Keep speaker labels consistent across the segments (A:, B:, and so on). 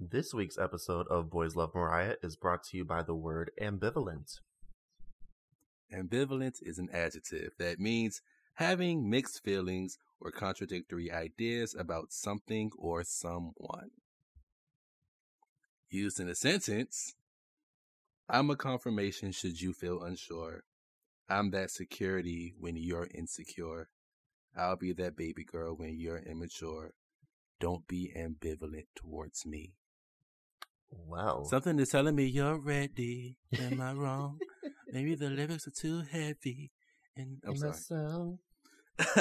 A: This week's episode of Boys Love Mariah is brought to you by the word ambivalent.
B: Ambivalent is an adjective that means having mixed feelings or contradictory ideas about something or someone. Used in a sentence, I'm a confirmation should you feel unsure. I'm that security when you're insecure. I'll be that baby girl when you're immature. Don't be ambivalent towards me.
A: Wow.
B: Something is telling me you're ready. Am I wrong? Maybe the lyrics are too heavy. And I'm sorry.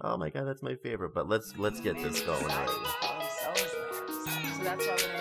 A: oh my god, that's my favorite. But let's let's get this going already.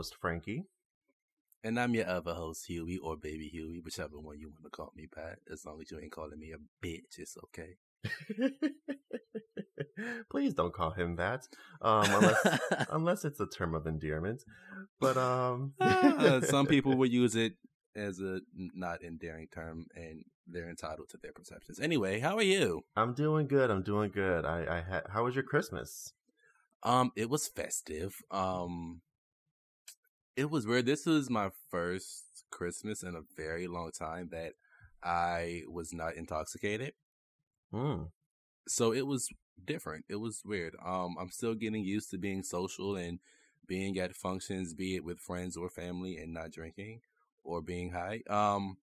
A: Host Frankie.
B: And I'm your other host, Huey, or Baby Huey, whichever one you want to call me, Pat. As long as you ain't calling me a bitch, it's okay.
A: Please don't call him that, um, unless unless it's a term of endearment. But um,
B: Uh, some people will use it as a not endearing term, and they're entitled to their perceptions. Anyway, how are you?
A: I'm doing good. I'm doing good. I, I had. How was your Christmas?
B: Um, it was festive. Um, it was weird. This was my first Christmas in a very long time that I was not intoxicated.
A: Hmm.
B: so it was different. It was weird. Um, I'm still getting used to being social and being at functions, be it with friends or family, and not drinking or being high. Um,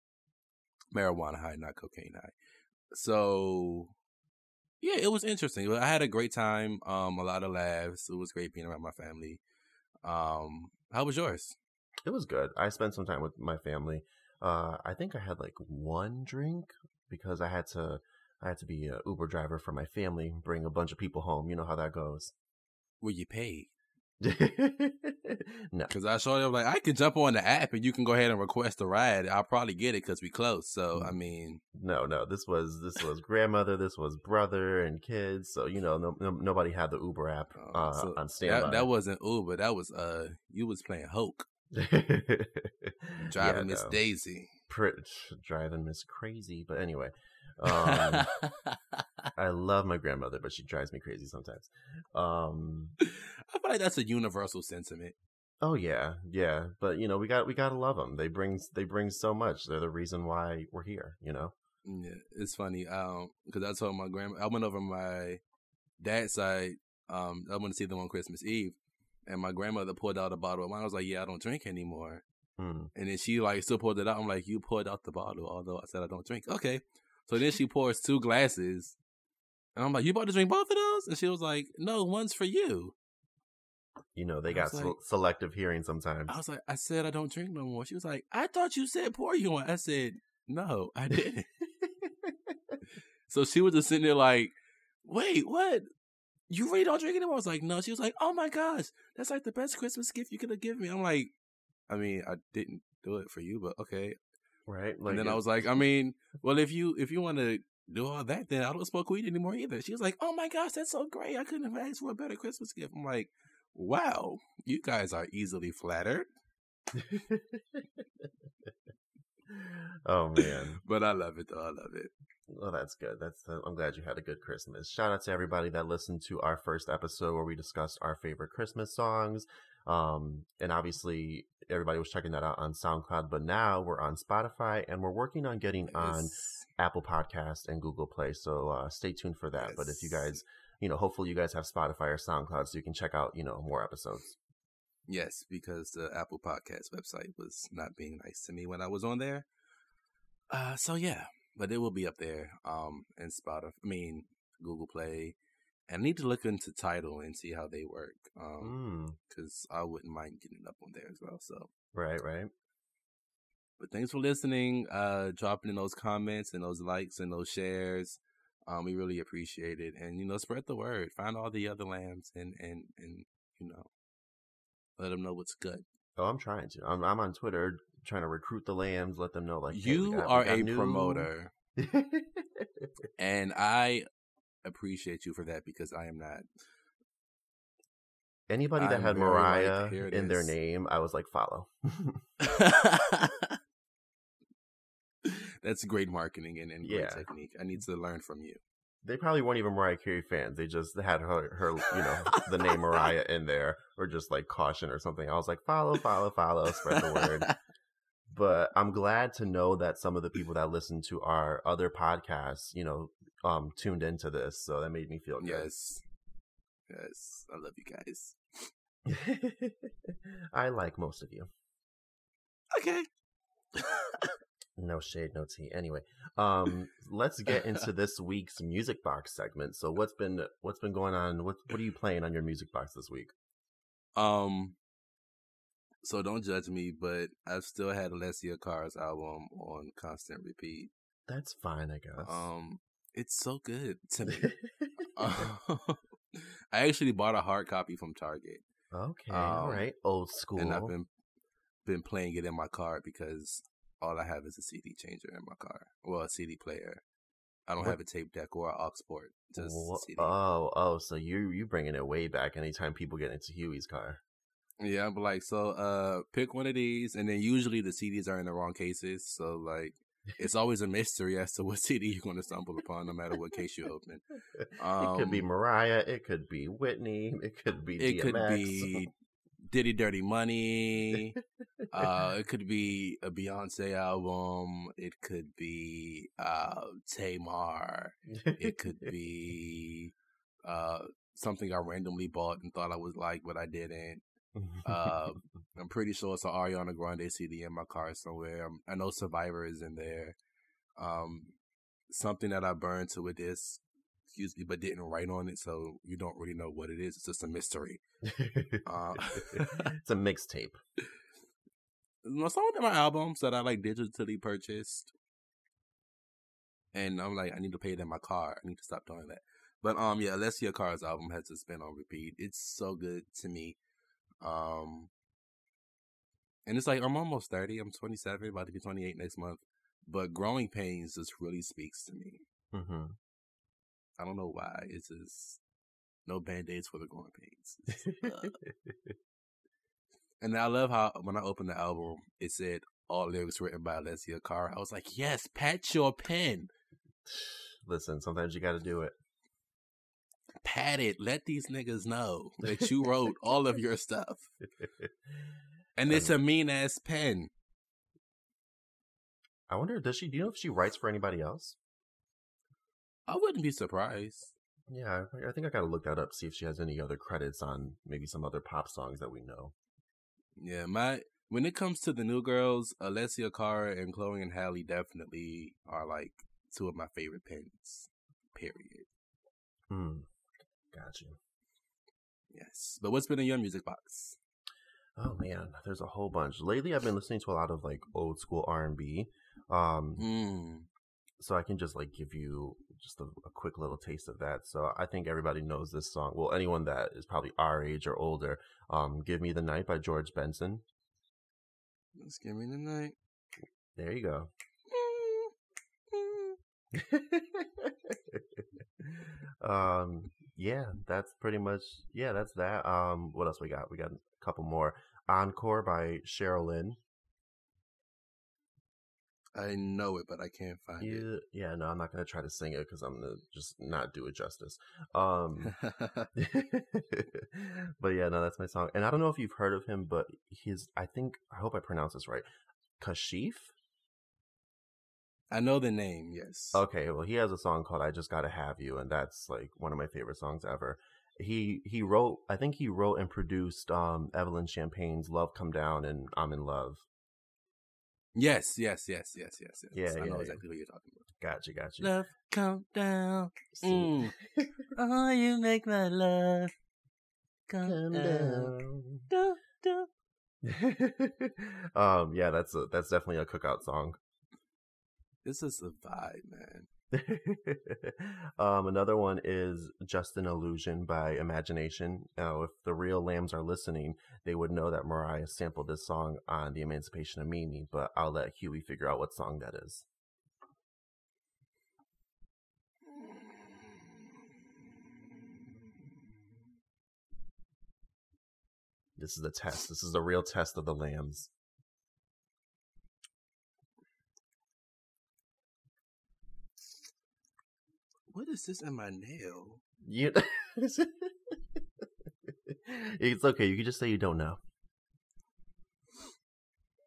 B: marijuana high, not cocaine high. So, yeah, it was interesting. I had a great time. Um, a lot of laughs. It was great being around my family. Um, how was yours?
A: It was good. I spent some time with my family. Uh, I think I had like one drink because I had to. I had to be a Uber driver for my family, bring a bunch of people home. You know how that goes.
B: Were you paid?
A: no,
B: Because I showed them like I can jump on the app and you can go ahead and request a ride. I'll probably get it because we close. So I mean,
A: no, no. This was this was grandmother. This was brother and kids. So you know, no, no, nobody had the Uber app
B: uh,
A: uh,
B: so
A: on standby.
B: that, that wasn't Uber. That was uh, you was playing
A: Yeah,
B: driving Miss
A: no.
B: Daisy.
A: Driving Miss Crazy. But anyway, um, I love my grandmother, but she drives me crazy sometimes. Um,
B: I feel like that's a universal sentiment.
A: oh yeah, yeah. But you know, we got we gotta love them. They bring they bring so much. They're the reason why we're here. You know.
B: Yeah, it's funny. Um, because I told my grandma, I went over my dad's side. Um, I went to see them on Christmas Eve, and my grandmother pulled out a bottle of wine. I was like, "Yeah, I don't drink anymore."
A: Hmm.
B: And then she like still pulled it out. I'm like, "You poured out the bottle, although I said I don't drink." Okay, so then she pours two glasses, and I'm like, "You about to drink both of those?" And she was like, "No, one's for you."
A: You know, they got se- selective hearing sometimes.
B: I was like, "I said I don't drink no more." She was like, "I thought you said pour you one." I said, "No, I didn't." so she was just sitting there like, "Wait, what?" You really don't drink anymore? I was like, no. She was like, oh my gosh, that's like the best Christmas gift you could have given me. I'm like, I mean, I didn't do it for you, but okay.
A: Right?
B: and then I was like, I mean, well, if you if you want to do all that, then I don't smoke weed anymore either. She was like, oh my gosh, that's so great. I couldn't have asked for a better Christmas gift. I'm like, wow, you guys are easily flattered,
A: oh man.
B: but I love it though. I love it.
A: Well, that's good. That's uh, I'm glad you had a good Christmas. Shout out to everybody that listened to our first episode where we discussed our favorite Christmas songs. Um, and obviously everybody was checking that out on SoundCloud, but now we're on Spotify and we're working on getting on Apple Podcast and Google Play. So uh, stay tuned for that. But if you guys, you know, hopefully you guys have Spotify or SoundCloud so you can check out, you know, more episodes.
B: Yes, because the Apple Podcast website was not being nice to me when I was on there. Uh, so yeah, but it will be up there. Um, in Spotify. I mean, Google Play. I need to look into Tidal and see how they work. Um,
A: Mm,
B: because I wouldn't mind getting it up on there as well. So,
A: right, right.
B: but thanks for listening. Uh, dropping in those comments and those likes and those shares. Um, we really appreciate it. And you know, spread the word. Find all the other lambs and and and you know, let them know what's good.
A: Oh, I'm trying to. I'm, I'm on Twitter trying to recruit the lambs, let them know like hey,
B: you
A: got-
B: are a
A: new-
B: promoter, and I appreciate you for that because I am not.
A: Anybody that
B: I'm
A: had
B: like,
A: Mariah in their name, I was like, follow.
B: That's great marketing and, and great
A: Yeah.
B: technique. I need to learn from you.
A: they probably weren't even Mariah Carey fans. They just had her, her, you know, the name Mariah in there, or just like caution or something. I was like, follow, follow, follow, spread the word. But I'm glad to know that some of the people that listen to our other podcasts, you know, um, tuned into this. So that made me feel good.
B: yes, yes, I love you guys.
A: I like most of you.
B: Okay.
A: No shade, no tea. Anyway, um, let's get into this week's music box segment. So what's been what's been going on? What what are you playing on your music box this week?
B: Um. So don't judge me, but I've still had Alessia Cara's album on constant repeat.
A: That's fine, I guess.
B: Um, it's so good to me. I actually bought a hard copy from Target,
A: okay, all
B: um,
A: right, old school.
B: and I've been been playing it in my car because all I have is a CD changer in my car. Well, a CD player. I don't
A: What-
B: have a tape deck or an aux port. Just CD.
A: Oh, oh, so you you bringing it way back anytime people get into Huey's car.
B: Yeah, but like, so, uh, pick one of these, and then usually the CDs are in the wrong cases. So, like, it's always a mystery as to what CD you're going to stumble upon, no matter what case you open.
A: it could be
B: Um,
A: Mariah, it could be Whitney, it could be
B: It could be Diddy Dirty Money. uh, it could be a Beyonce album. It could be uh, Tamar. It could be uh, something I randomly bought and thought I was like, but I didn't. Uh, I'm pretty sure it's an Ariana Grande CD in my car somewhere. Um, I know Survivor is in there. Um, something that I burned to a disc, excuse me, but didn't write on it, so you don't really know what it is. It's just a mystery. Uh,
A: it's a mixtape.
B: Some of them are albums that I like digitally purchased, and I'm like, I need to pay it in my car. I need to stop doing that. But um, yeah, Alessia Cara's album has just been on repeat. It's so good to me. Um, and it's like I'm almost thirty. I'm 27, about to be 28 next month. But Growing Pains just really speaks to me.
A: hmm
B: I don't know why. It's just no band aids for the growing pains. Uh, And I love how when I opened the album, it said all lyrics written by Alessia Cara. I was like, yes, pat your pen.
A: Listen, sometimes you got to do it.
B: Pat it. Let these niggas know that you wrote all of your stuff. And it's a mean ass pen.
A: I wonder, does she? Do you know if she writes for anybody else?
B: I wouldn't be surprised.
A: Yeah, I- think I gotta look that up. See if she has any other credits on maybe some other pop songs that we know.
B: Yeah, my when it comes to the new girls, Alessia Cara and Chloe and Halle definitely are like two of my favorite pens. Period.
A: Hmm. Got you.
B: Yes. But what's been in your music box?
A: Oh man, there's a whole bunch. Lately, I've been listening to a lot of like old school R and B. Um,
B: Mm.
A: so I can just like give you just a, a quick little taste of that. So I think everybody knows this song. Well, anyone that is probably our age or older. Um, "Give Me the Night" by George Benson.
B: Let's give me the night.
A: There you go. um, yeah, that's pretty much yeah, that's that. Um, what else we got? We got a couple more. Encore by Cheryl Lynn.
B: I know it, but I can't find
A: Yeah, yeah, no, I'm not gonna try to sing it because I'm gonna just not do it justice. Um, but yeah, no, that's my song. And I don't know if you've heard of him, but his I think I hope I pronounce this right. Kashif.
B: I know the name, yes.
A: Okay, well, he has a song called "I Just Gotta Have You," and that's like one of my favorite songs ever. He he wrote, I think he wrote and produced um Evelyn Champagne's "Love Come Down" and "I'm in Love."
B: Yes, yes, yes, yes, yes, yes.
A: Yeah,
B: I
A: yeah,
B: know
A: yeah.
B: exactly what you're talking about.
A: Gotcha, gotcha.
B: Love come
A: down.
B: Mm. oh, you make my love come,
A: Come
B: down.
A: down. Um, yeah, that's a that's definitely a cookout song.
B: This is a vibe, man.
A: um, another one is Just an Illusion by Imagination. Now, if the real lambs are listening, they would know that Mariah sampled this song on The Emancipation of Mimi, but I'll let Huey figure out what song that is. This is the test. This is the real test of the lambs.
B: What is this in my nail?
A: You. it's okay. You can just say you don't know.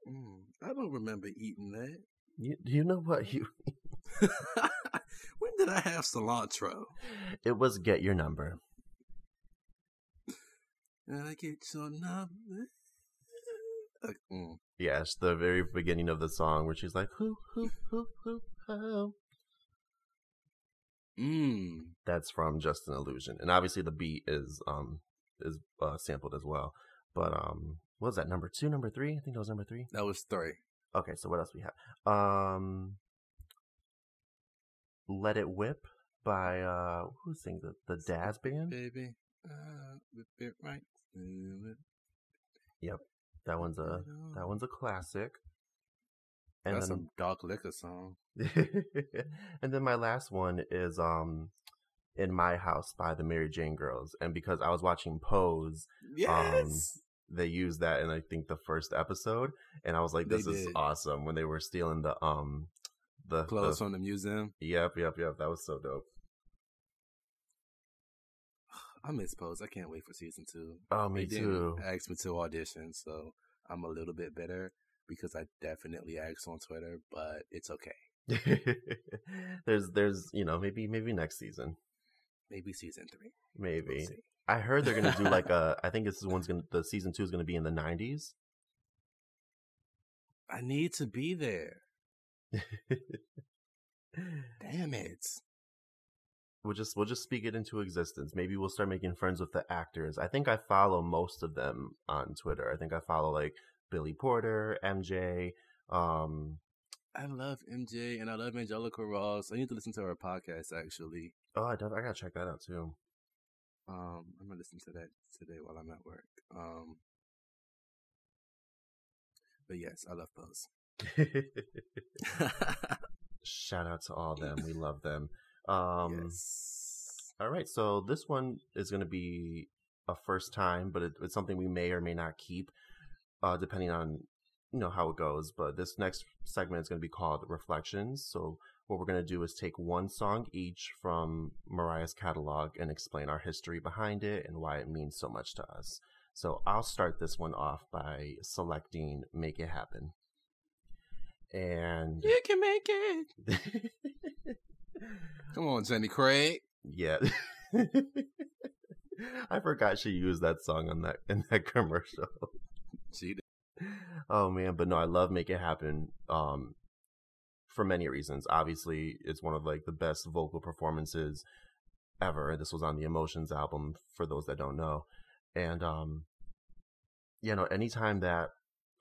B: Mm, I don't remember eating that.
A: You, do you know what you?
B: when did I have cilantro?
A: It was get your number.
B: I get your number. Uh, mm.
A: Yeah, the very beginning of the song where she's like, "Who, who, who, who, how."
B: Mm.
A: That's from Just an Illusion, and obviously the beat is um is uh, sampled as well. But um, what was that number two, number three? I think that was number three.
B: That was three.
A: Okay, so what else we have? Um, "Let It Whip" by uh who sings it? The Dazz Band.
B: Baby, uh, whip it right. it.
A: That one's a that one's a classic. And
B: That's
A: then
B: a dark liquor song.
A: and then my last one is um in my house by the Mary Jane Girls, and because I was watching Pose,
B: Yes.
A: they used that in I think the first episode, and I was like,
B: They
A: "This is
B: did.
A: awesome!" When they were stealing the um the
B: Clothes
A: the,
B: from the museum.
A: Yep, yep, yep. That was so dope.
B: I miss Pose. I can't wait for season two.
A: Oh, me
B: they
A: too.
B: didn't ask me to audition, so I'm a little bit bitter because I definitely asked on Twitter, but it's okay.
A: there's there's you know maybe maybe next season
B: Maybe season three.
A: maybe.
B: We'll.
A: I heard they're gonna do like a. I think this is one's gonna. The season two is gonna be in the nineties.
B: I need to be there. Damn it.
A: we'll just we'll just speak it into existence. Maybe we'll start making friends with the actors. I think I follow most of them on Twitter. I think I follow like Billy Porter, MJ. Um,
B: I love MJ and I love Angelica Ross. I need to listen to her podcast actually.
A: oh, I, def- I gotta check that out too.
B: Um, I'm gonna listen to that today while I'm at work. Um, but yes, I love those.
A: Shout out to all of them. We love them. Um,
B: yes.
A: All right, so this one is going to be a first time, but it, it's something we may or may not keep, uh, depending on you know how it goes. But this next segment is going to be called Reflections. So what we're going to do is take one song each from Mariah's catalog and explain our history behind it and why it means so much to us. So I'll start this one off by selecting "Make It Happen," and
B: You can make it. Come on, Jenny Craig.
A: Yeah. I forgot she used that song on that in that commercial. Oh man, but no, I love Make It Happen um for many reasons. Obviously, it's one of like the best vocal performances ever. This was on the Emotions album for those that don't know. And um you know, anytime that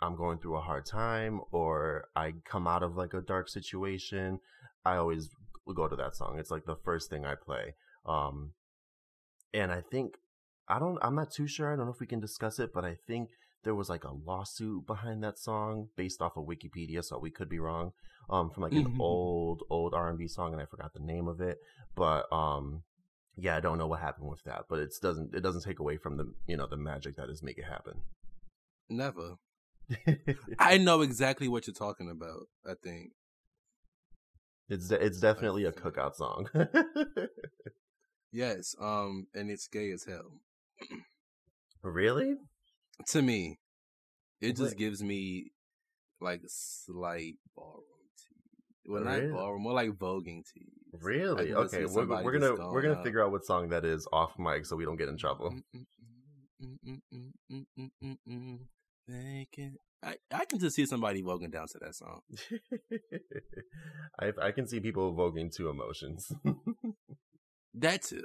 A: I'm going through a hard time or I come out of like a dark situation, I always go to that song. It's like the first thing I play. Um and I think I don't I'm not too sure. I don't know if we can discuss it, but I think there was like a lawsuit behind that song based off of Wikipedia, so we could be wrong. Um from like an
B: Mhm.
A: old old R&B song and I forgot the name of it, but um yeah, I don't know what happened with that, but it doesn't it doesn't take away from the, you know, the magic that is make it happen.
B: Never. I know exactly what you're talking about. I think.
A: it's de- it's definitely a cookout song.
B: Yes. Um, and it's gay as hell
A: really?
B: To me. It just gives me like slight ballroom tea. Well,
A: Really?
B: not ballroom, more like voguing tea.
A: Really? Okay, we're, we're gonna
B: going
A: we're gonna figure out what song that is off mic so we don't get in trouble.
B: I I can just see somebody voguing down to that song.
A: I I can see people evoking to emotions.
B: That too.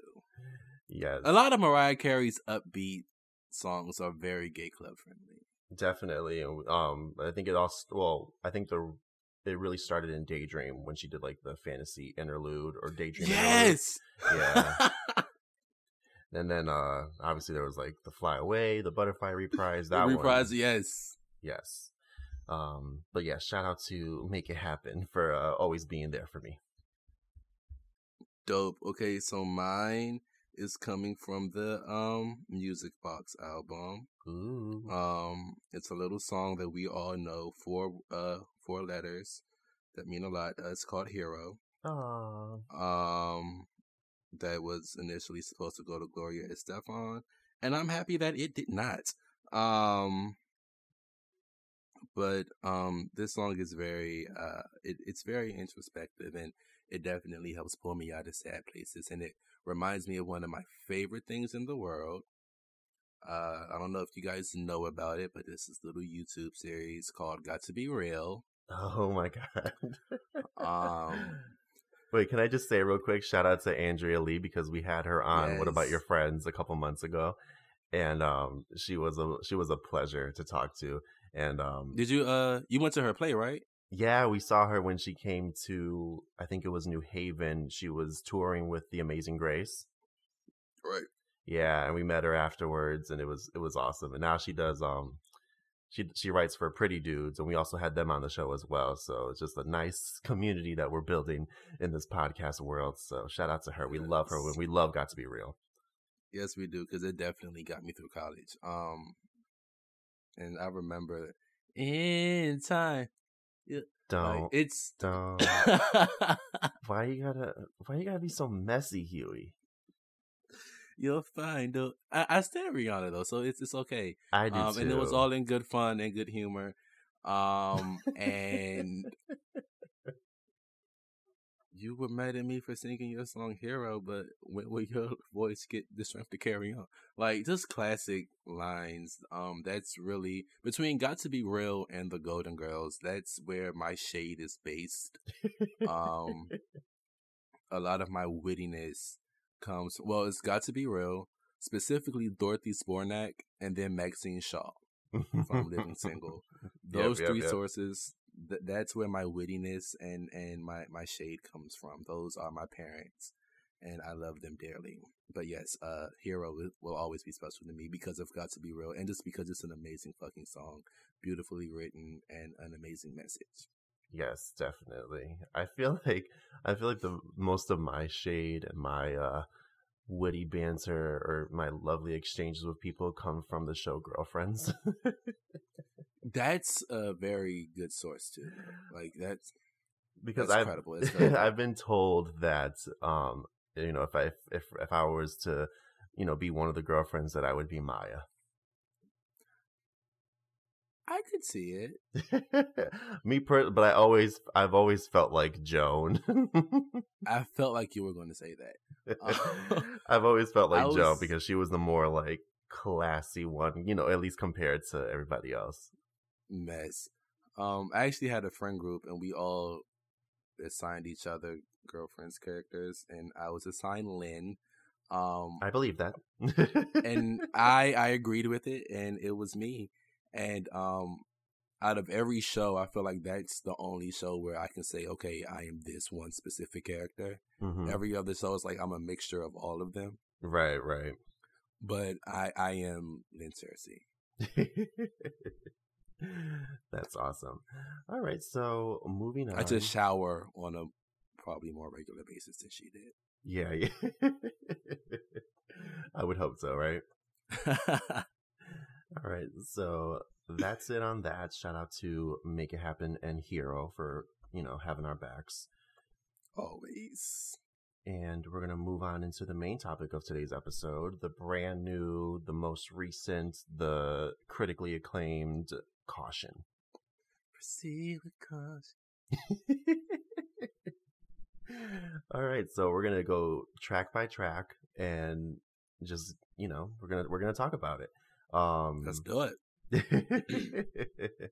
A: yes,
B: A lot of Mariah Carey's upbeat songs are very gay club friendly.
A: definitely. Um, I think it also. Well, I think the it really started in Daydream when she did like the fantasy interlude or Daydream. interlude.
B: Yes.
A: Yeah. And then uh obviously there was like the Fly Away, the Butterfly reprise, that
B: reprise,
A: one.
B: yes.
A: Yes. Um but yeah, shout out to Make It Happen for uh, always being there for me.
B: Dope. Okay, so mine is coming from the um Music Box album.
A: Ooh.
B: Um, it's a little song that we all know, four uh four letters that mean a lot. Uh, it's called Hero.
A: Aw.
B: Um, that was initially supposed to go to Gloria Estefan, and I'm happy that it did not. Um, but um, this song is very uh, it, it's very introspective, and it definitely helps pull me out of sad places, and it reminds me of one of my favorite things in the world. Uh, I don't know if you guys know about it, but this is a little YouTube series called "Got to Be Real."
A: Oh my god.
B: Um,
A: Wait, can I just say real quick? Shout out to Andrea Lee because we had her on What About Your Friends a couple months ago. And um she was a she was a pleasure to talk to. And um
B: Did you uh you went to her play, right?
A: Yeah, we saw her when she came to I think it was New Haven. She was touring with the Amazing Grace.
B: Right.
A: Yeah, and we met her afterwards and it was it was awesome. And now she does um she she writes for Pretty Dudes and we also had them on the show as well. So it's just a nice community that we're building in this podcast world. So shout out to her. We love her
B: Yes.
A: and we love Got to Be Real.
B: Yes, we do, because it definitely got me through college. Um and I remember in time. Like,
A: Don't
B: it's
A: don't why you gotta why you gotta be so messy, Huey?
B: You're fine, though. I, I stand Rihanna though, so it's it's okay.
A: I do
B: Um
A: too.
B: and it was all in good fun and good humor. Um and you were mad at me for singing your song Hero, but when will your voice get the strength to carry on? Like just classic lines. Um that's really between Got to Be Real and the Golden Girls, that's where my shade is based. Um a lot of my wittiness comes well, it's got to be real. Specifically Dorothy Zbornak and then Maxine Shaw from Living Single.
A: Yep,
B: Those
A: yep,
B: three
A: yep.
B: sources, th- that's where my wittiness and and my my shade comes from. Those are my parents, and I love them dearly. But yes, uh, Hero will, always be special to me because of Got to Be Real, and just because it's an amazing fucking song, beautifully written, and an amazing message.
A: Yes, definitely. I feel like I feel like the most of my shade and my uh witty banter or my lovely exchanges with people come from the show Girlfriends.
B: That's a very good source too. Like that's
A: because
B: That's
A: I've
B: credible. It's very
A: I've been told that um you know if I if if I was to you know be one of the girlfriends that I would be Maya.
B: I could see it.
A: Me per but I always I've always felt like Joan.
B: I felt like you were going to say that.
A: I've always felt like
B: I
A: Joan because she was the more like classy one, you know, at least compared to everybody else.
B: Mess. Um, I actually had a friend group, and we all assigned each other girlfriends characters, and I was assigned Lynn. Um,
A: I believe that.
B: and I I agreed with it, and it was me. And um, out of every show, I feel like that's the only show where I can say, okay, I am this one specific character.
A: Mhm.
B: Every other show is like I'm a mixture of all of them.
A: Right, right.
B: But I I am Lynn Searcy.
A: That's awesome. All right, so moving on.
B: I just shower on a probably more regular basis than she did.
A: yeah, yeah. I would hope so, right? All right, so that's it on that. Shout out to Make It Happen and Hero for you know having our backs.
B: Always.
A: And we're going to move on into the main topic of today's episode the brand new, the most recent, the critically acclaimed Caution.
B: Proceed with caution.
A: All right, so we're going to go track by track and just, you know, we're going to we're going to talk about it. Um
B: Let's do it.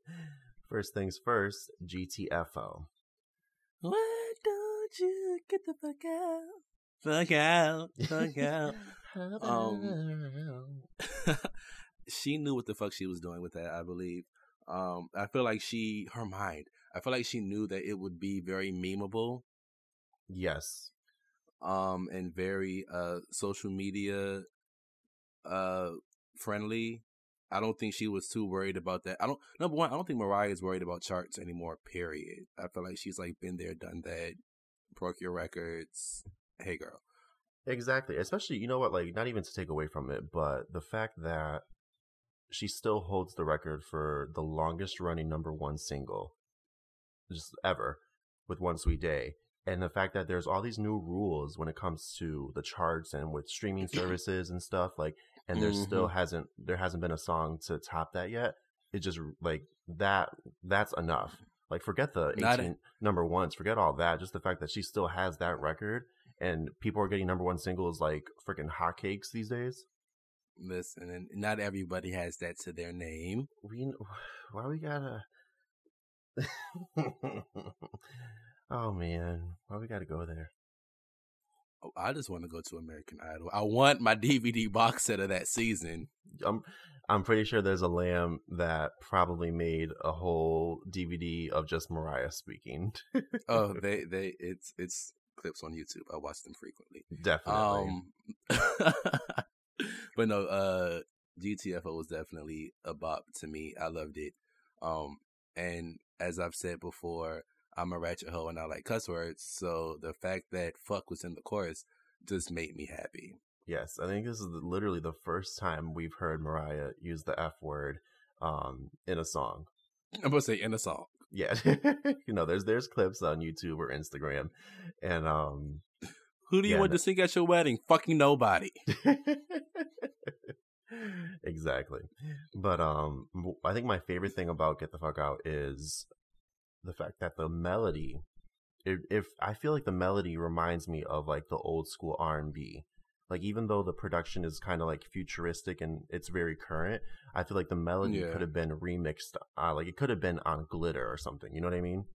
A: first things first, GTFO.
B: Why don't you get the fuck out? Fuck out. Fuck out. um, she knew what the fuck she was doing with that, I believe. Um, I feel like she, her mind, I feel like she knew that it would be very memeable.
A: Yes.
B: Um, and very uh social media uh friendly. I don't think she was too worried about that. I don't number one, I don't think Mariah is worried about charts anymore, period. I feel like she's like been there, done that, broke your records. Hey girl.
A: Exactly. Especially, you know what, like not even to take away from it, but the fact that she still holds the record for the longest running number one single just ever with One Sweet Day. And the fact that there's all these new rules when it comes to the charts and with streaming services and stuff, like and there still
B: Mhm.
A: hasn't there hasn't been a song to top that yet. It just like that that's enough. Like forget the
B: Not
A: 18 number ones, forget all that. Just the fact that she still has that record and people are getting number one singles like freaking hotcakes these days.
B: Listen, and not everybody has that to their name.
A: We why we gotta Oh man, why we gotta go there?
B: Oh, I just want to go to American Idol. I want my DVD box set of that season.
A: I'm I'm pretty sure there's a lamb that probably made a whole DVD of just Mariah speaking.
B: Oh, they they it's it's clips on YouTube. I watch them frequently.
A: Definitely.
B: Um, but no, uh, GTFO was definitely a bop to me. I loved it. Um, and as I've said before, I'm a ratchet hoe and I like cuss words. So the fact that fuck was in the chorus just made me happy.
A: yes, I think this is literally the first time we've heard Mariah use the F word um in a song.
B: I'm gonna say in a song.
A: Yeah. you know, there's there's clips on YouTube or Instagram and um
B: Who do you
A: Yeah,
B: want
A: no-
B: to sing at your wedding? Fucking nobody.
A: exactly. But um I think my favorite thing about Get the Fuck Out is the fact that the melody if, if I feel like the melody reminds me of like the old school R&B. Like even though the production is kind of like futuristic and it's very current, I feel like the melody
B: Yeah.
A: could have been remixed uh, like it could have been on glitter or something, you know what I mean?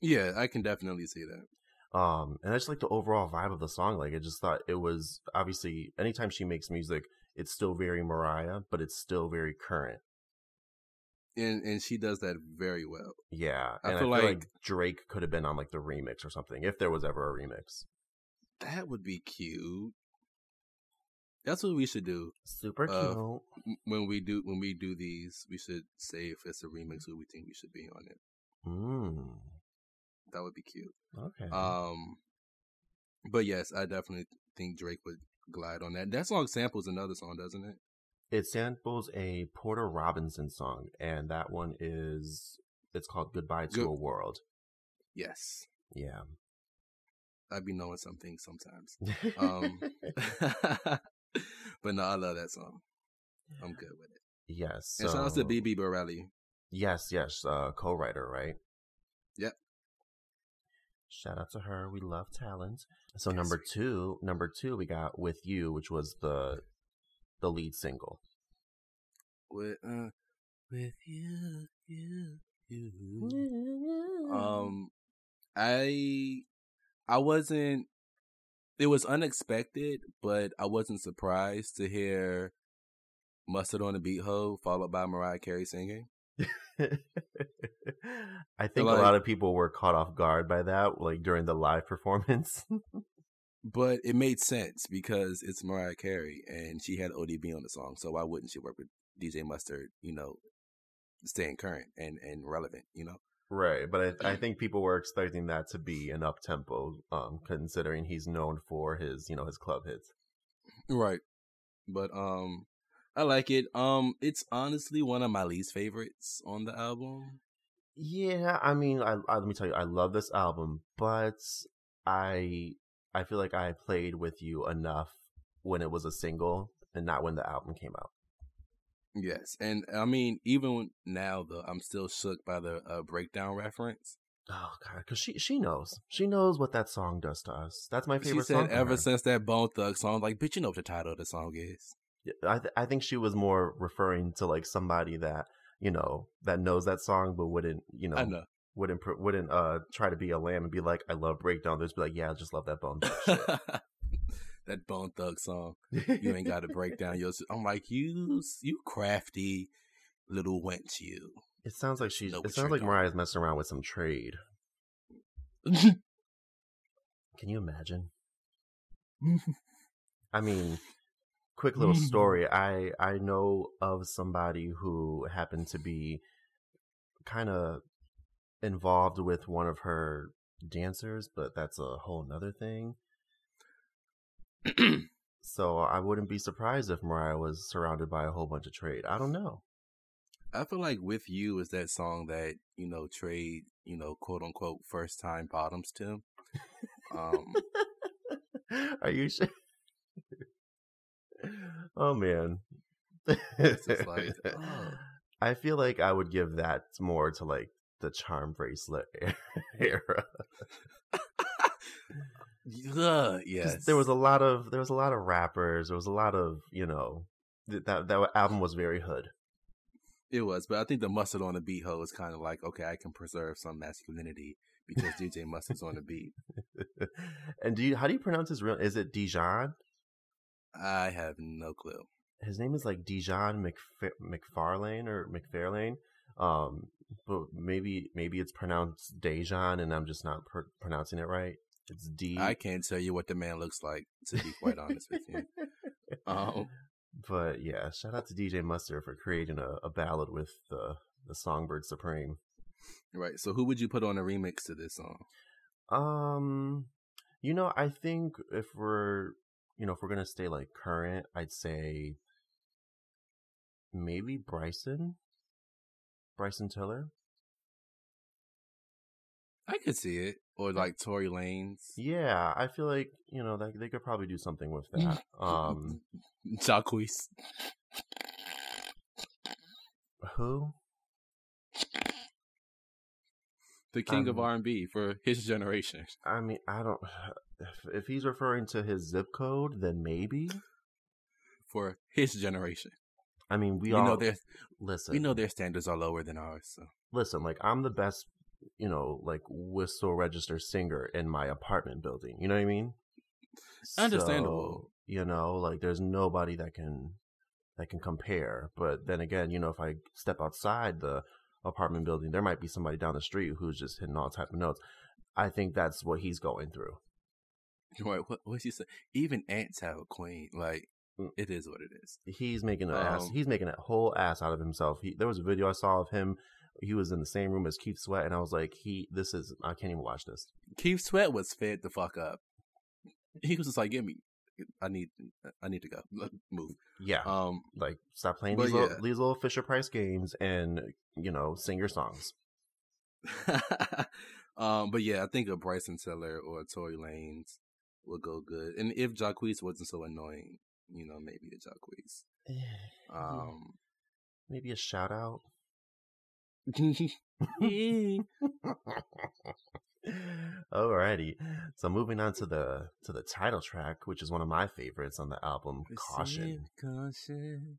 B: Yeah, I can definitely see that.
A: Um, and I just like the overall vibe of the song. Like, I just thought it was obviously anytime she makes music, it's still very Mariah, but it's still very current.
B: And and she does that very well.
A: Yeah,
B: I feel
A: I feel
B: like-
A: like Drake could have been on like the remix or something if there was ever a remix.
B: That would be cute. That's what we should do.
A: Super
B: Uh,
A: cute.
B: When we do when we do these, we should say if it's a remix who we think we should be on it.
A: Mm,
B: That would be cute.
A: okay.
B: Um but yes, I definitely think Drake would glide on that. That song samples another song, doesn't it?
A: It samples a Porter Robinson song, and that one is it's called "Goodbye to
B: Good-
A: a World."
B: Yes.
A: Yeah.
B: I'd be knowing some things sometimes. Um but no, I love that song. I'm good with it.
A: yes.
B: And shout out to
A: so-
B: Bibi Bourelly.
A: Yes, yes, uh, co-writer, right?
B: Yep.
A: Shout out to her. We love talent. So
B: Yes,
A: number two, number two, we got "With You," which was the the lead single.
B: With uh with you, you, you. Um, I I wasn't. It was unexpected, but I wasn't surprised to hear "Mustard on the Beat" ho followed by Mariah Carey singing.
A: I think
B: like-
A: a lot of people were caught off guard by that, like during the live performance.
B: But it made sense because it's Mariah Carey and she had ODB on the song, so why wouldn't she work with DJ Mustard? You know, staying current and and relevant. You know.
A: right, but I, I think people were expecting that to be an up tempo, um, considering he's known for his, you know, his club hits.
B: Right. But um I like it. Um it's honestly one of my least favorites on the album.
A: Yeah, I mean, I, I let me tell you, I love this album, but I I feel like I played with you enough when it was a single and not when the album came out.
B: Yes. And I mean even now though I'm still shook by the uh, breakdown reference.
A: Oh god, because she she knows she knows what that song does to us. That's my favorite.
B: She said
A: song.
B: ever
A: her.
B: since that Bone Thug song like bitch you know what the title of the song is.
A: I th- I think she was more referring to like somebody that you know that knows that song but wouldn't you know,
B: know.
A: Wouldn't pr- wouldn't uh try to be a lamb and be like I love breakdown. There's be like yeah I just love that bone. Shit."
B: that Bone Thug song. You ain't got to break down your. I'm like you, you crafty little wench. You.
A: It sounds like she's.
B: Know
A: It sounds like
B: doing.
A: Mariah's messing around with some trade. Can you imagine? I mean, quick little story. I I know of somebody who happened to be kind of involved with one of her dancers, but that's a whole nother thing. So I wouldn't be surprised if Mariah was surrounded by a whole bunch of trade. I don't know.
B: I feel like with you is that song that you know trade you know quote unquote first time bottoms to. Um,
A: Are you sure? oh man.
B: Like, oh.
A: I feel like I would give that more to like the charm bracelet era.
B: yeah,
A: 'Cause
B: yes,
A: There was a lot of there was a lot of rappers. There was a lot of you know th- that that album was very hood.
B: It was, but I think the mustard on the beat hoe is kind of like okay, I can preserve some masculinity because DJ Mustard's on the beat.
A: and do you how do you pronounce his real? Is it Dijon?
B: I have no clue.
A: his name is like Dijon McF- McFarlane or McFarlane. Um, but maybe maybe it's pronounced Dejan, and I'm just not pr- pronouncing it right. It's D.
B: I can't tell you what the man looks like to be quite honest with you. Um,
A: but yeah, shout out to DJ Mustard for creating a, a ballad with the the Songbird Supreme.
B: right. So who would you put on a remix to this song?
A: Um, you know, I think if we're you know if we're gonna stay like current, I'd say maybe Bryson, Bryson Tiller.
B: I could see it, or like Tory Lanez,
A: Yeah, I feel like you know that they could probably do something with that. Um,
B: Jacquees.
A: who?
B: the king of
A: Um,
B: R and B for his generation.
A: I mean, I don't. If, if he's referring to his zip code, then maybe.
B: For his generation,
A: I mean, we
B: we
A: all
B: know their
A: listen.
B: we know their standards are lower than ours. So
A: listen. Like I'm the best, you know, like whistle register singer in my apartment building. You know what I mean?
B: Understandable.
A: So, you know, like there's nobody that can that can compare. But then again, you know, if I step outside the apartment building, there might be somebody down the street who's just hitting all type of notes. I think that's what he's going through.
B: Right, what what's he say? Even ants have a queen. Like. It is what it is.
A: He's making an ass.
B: Um,
A: He's making a whole ass out of himself. He, there was a video I saw of him. He was in the same room as Keith Sweat, and I was like, "He, this is. I can't even watch this."
B: Keith Sweat was fed the fuck up. He was just like, "Give me, I need, I need to go, move."
A: Yeah,
B: Um,
A: like stop playing these
B: yeah.
A: little, these little Fisher Price games, and you know, sing your songs.
B: um, but yeah, I think a Bryson Tiller or a Tory Lanez would go good. And if Jacquees wasn't so annoying, you know, maybe a Jacquees. Um,
A: Maybe a shout out. Alrighty. So moving on to the to the title track, which is one of my favorites on the album, Caution.
B: Caution.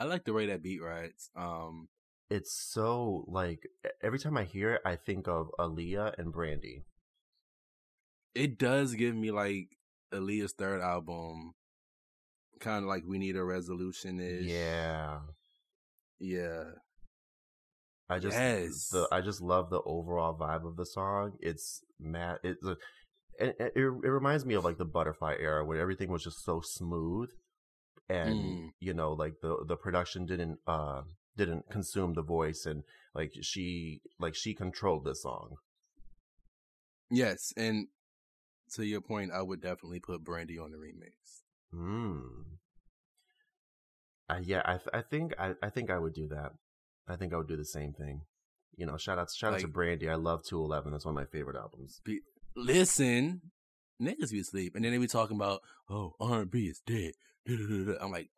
B: I like the way that beat rides. Um,
A: It's so like every time I hear it, I think of Aaliyah and Brandy.
B: it does give me like Aaliyah's third album, kind of like we need a resolution is.
A: Yeah.
B: yeah.
A: I just
B: Yes.
A: the I just love the overall vibe of the song. It's mad. It's a, it, it it reminds me of like the Butterfly era where everything was just so smooth, and
B: Mm.
A: you know like the the production didn't uh didn't consume the voice and like she like she controlled the song.
B: Yes, and to your point, I would definitely put Brandy on the remix.
A: Hmm. Uh, yeah, I th- I think I I think I would do that. I think I would do the same thing. You know, shout out shout out to Brandy. I love Two Eleven. That's one of my favorite albums.
B: Listen, niggas be asleep, and then they be talking about, oh, R and B is dead. I'm like,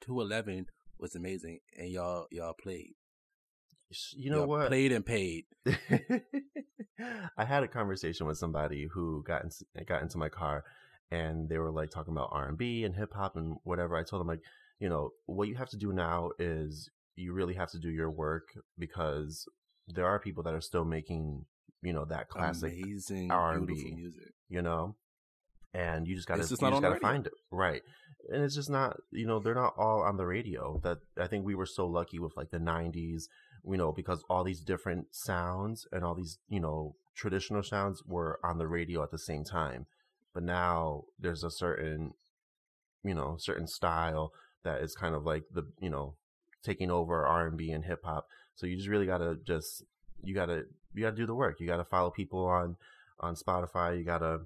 B: two eleven was amazing, and y'all y'all played.
A: You know
B: Y'all
A: what?
B: Played and paid.
A: I had a conversation with somebody who got in, eh, got into my car, and they were like talking about R and B and hip hop and whatever. I told them like, you know, what you have to do now is you really have to do your work because there are people that are still making, you know, that classic
B: amazing
A: R&B.
B: music.
A: you know and you just gotta
B: just
A: you just gotta find it right and it's just not you know they're not all on the radio that i think we were so lucky with like the 90s you know because all these different sounds and all these you know traditional sounds were on the radio at the same time. But now there's a certain you know certain style that is kind of like the you know taking over r&b and hip-hop so you just really gotta just you gotta you gotta do the work. You gotta follow people on on spotify. You gotta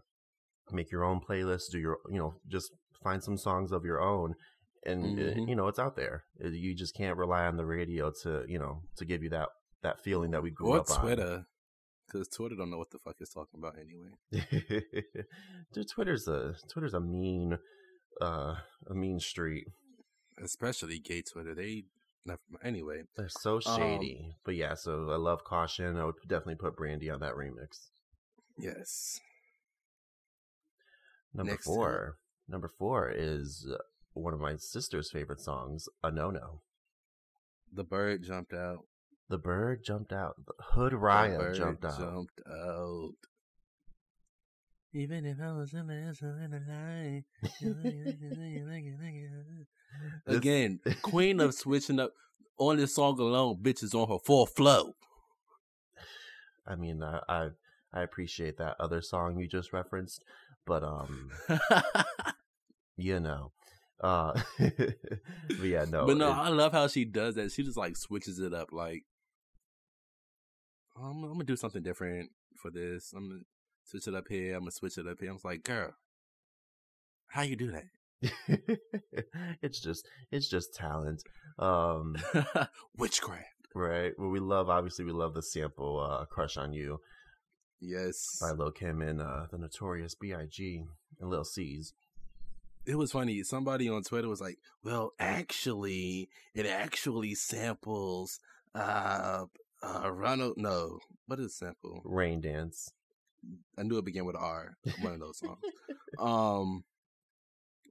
A: make your own playlist. Do your you know just find some songs of your own and uh,
B: Mhm.
A: you know it's out there Uh, you just can't rely on the radio to you know to give you that that feeling that we grew
B: Or
A: up
B: Twitter, because Twitter don't know what the fuck it's talking about anyway.
A: Dude, twitter's a twitter's a mean uh a mean street
B: Especially gay Twitter. They never anyway.
A: they're so
B: Um,
A: shady but yeah so i love caution i would definitely put brandy on that remix
B: Yes.
A: number
B: Next
A: four number four is uh, one of my sister's favorite songs a no-no
B: The bird jumped out.
A: The bird jumped out. Hood
B: The
A: Raya jumped out.
B: Jumped out. Even if I was in the.
A: This-
B: Again, queen of switching up on this song alone, bitches on her full flow.
A: I mean, I, I I appreciate that other song you just referenced, but um, you know, uh, but yeah, no,
B: but no,
A: it-
B: I love how she does that. She just like switches it up. Like, I'm, I'm gonna do something different for this. I'm gonna switch it up here. I'm gonna switch it up here. I was like, girl, how you do that?
A: it's just it's just talent. Um?
B: Witchcraft.
A: right. Well, we love obviously we love the sample uh, "Crush on You"
B: Yes.
A: by Lil Kim and uh, the Notorious B.I.G. and Lil Cease.
B: It was funny. Somebody on Twitter was like, "Well, actually, it actually samples uh uh Ronald. No, what is sample?
A: Rain Dance.
B: I knew it began with R. One of those songs. um,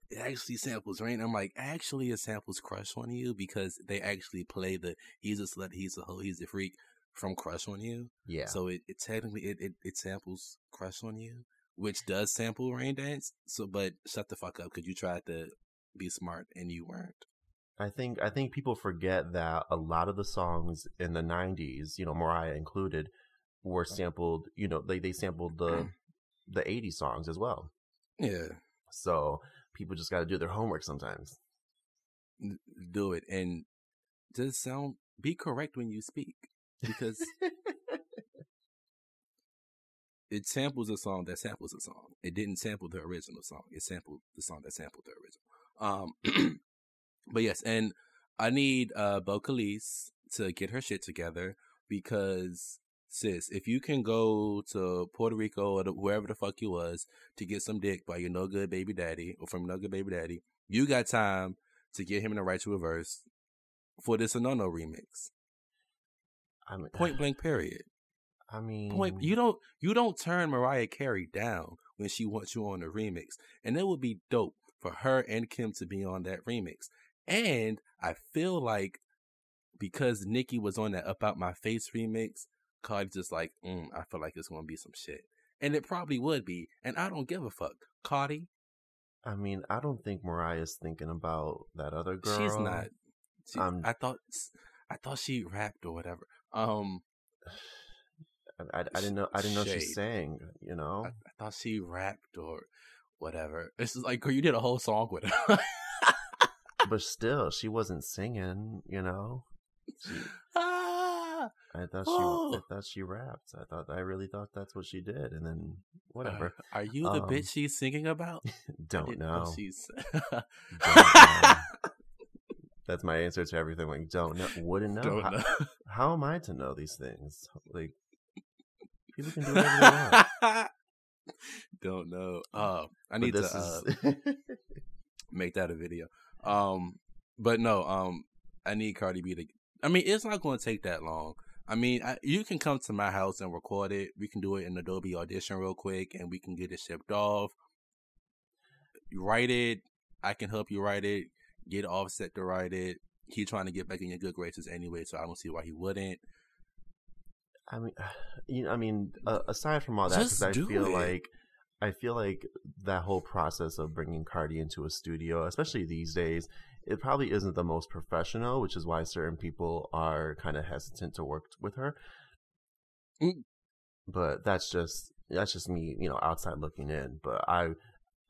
B: it actually samples Rain. I'm like, actually, it samples Crush on You because they actually play the "He's a slut, he's a hoe, he's a freak" from Crush on You.
A: Yeah.
B: So it, it technically it, it it samples Crush on You, which does sample Rain Dance. So, but shut the fuck up because you tried to be smart and you weren't.
A: I think I think people forget that a lot of the songs in the '90s, you know, Mariah included, were sampled. You know, they they sampled the the '80s songs as well.
B: Yeah,
A: So people just got to do their homework sometimes.
B: do it and just sound be correct when you speak because it samples a song that samples a song. It didn't sample the original song. It sampled the song that sampled the original. Um, but yes, and I need uh Vocalise to get her shit together because sis, if you can go to Puerto Rico or the, wherever the fuck you was to get some dick by your no good baby daddy or from no good baby daddy, you got time to get him in the right to a verse for this no no remix.
A: I mean,
B: Point blank period.
A: I mean,
B: point you don't you don't turn Mariah Carey down when she wants you on the remix. And it would be dope for her and Kim to be on that remix. And I feel like because Nicki was on that Up Out My Face remix, Cardi just like, mm, I feel like it's gonna be some shit. And it probably would be. And I don't give a fuck. Cardi,
A: I mean, I don't think Mariah's thinking about that other girl.
B: she's not. She, I thought I thought she rapped or whatever. Um
A: I, I, I didn't know. I didn't know she sang. You know.
B: I, I thought she rapped or whatever. It's like, you did a whole song with her.
A: but still, she wasn't singing. You know. She,
B: ah,
A: I thought she.
B: Oh.
A: I thought she rapped. I thought. I really thought that's what she did. And then whatever.
B: Uh, are you the
A: Um,
B: bitch she's singing about?
A: Don't
B: didn't
A: know.
B: she's.
A: Don't know. That's my answer to everything. Like, don't know. Wouldn't know.
B: Don't
A: how,
B: know.
A: how am I to know these things? Like, people can do whatever they want.
B: Don't know. Uh, I need to
A: this
B: uh, make that a video. Um, but no. Um, I need Cardi B to. I mean, it's not going to take that long. I mean, I, you can come to my house and record it. We can do it in Adobe Audition real quick, and we can get it shipped off. write it. I can help you write it. Get Offset to write it. He's trying to get back in your good graces anyway, so I don't see why he wouldn't.
A: I mean, you know, I mean, uh, aside from all that, because I feel
B: it.
A: like I feel like that whole process of bringing Cardi into a studio, especially these days, it probably isn't the most professional, which is why certain people are kind of hesitant to work with her.
B: Mm.
A: But that's just that's just me, you know, outside looking in. But I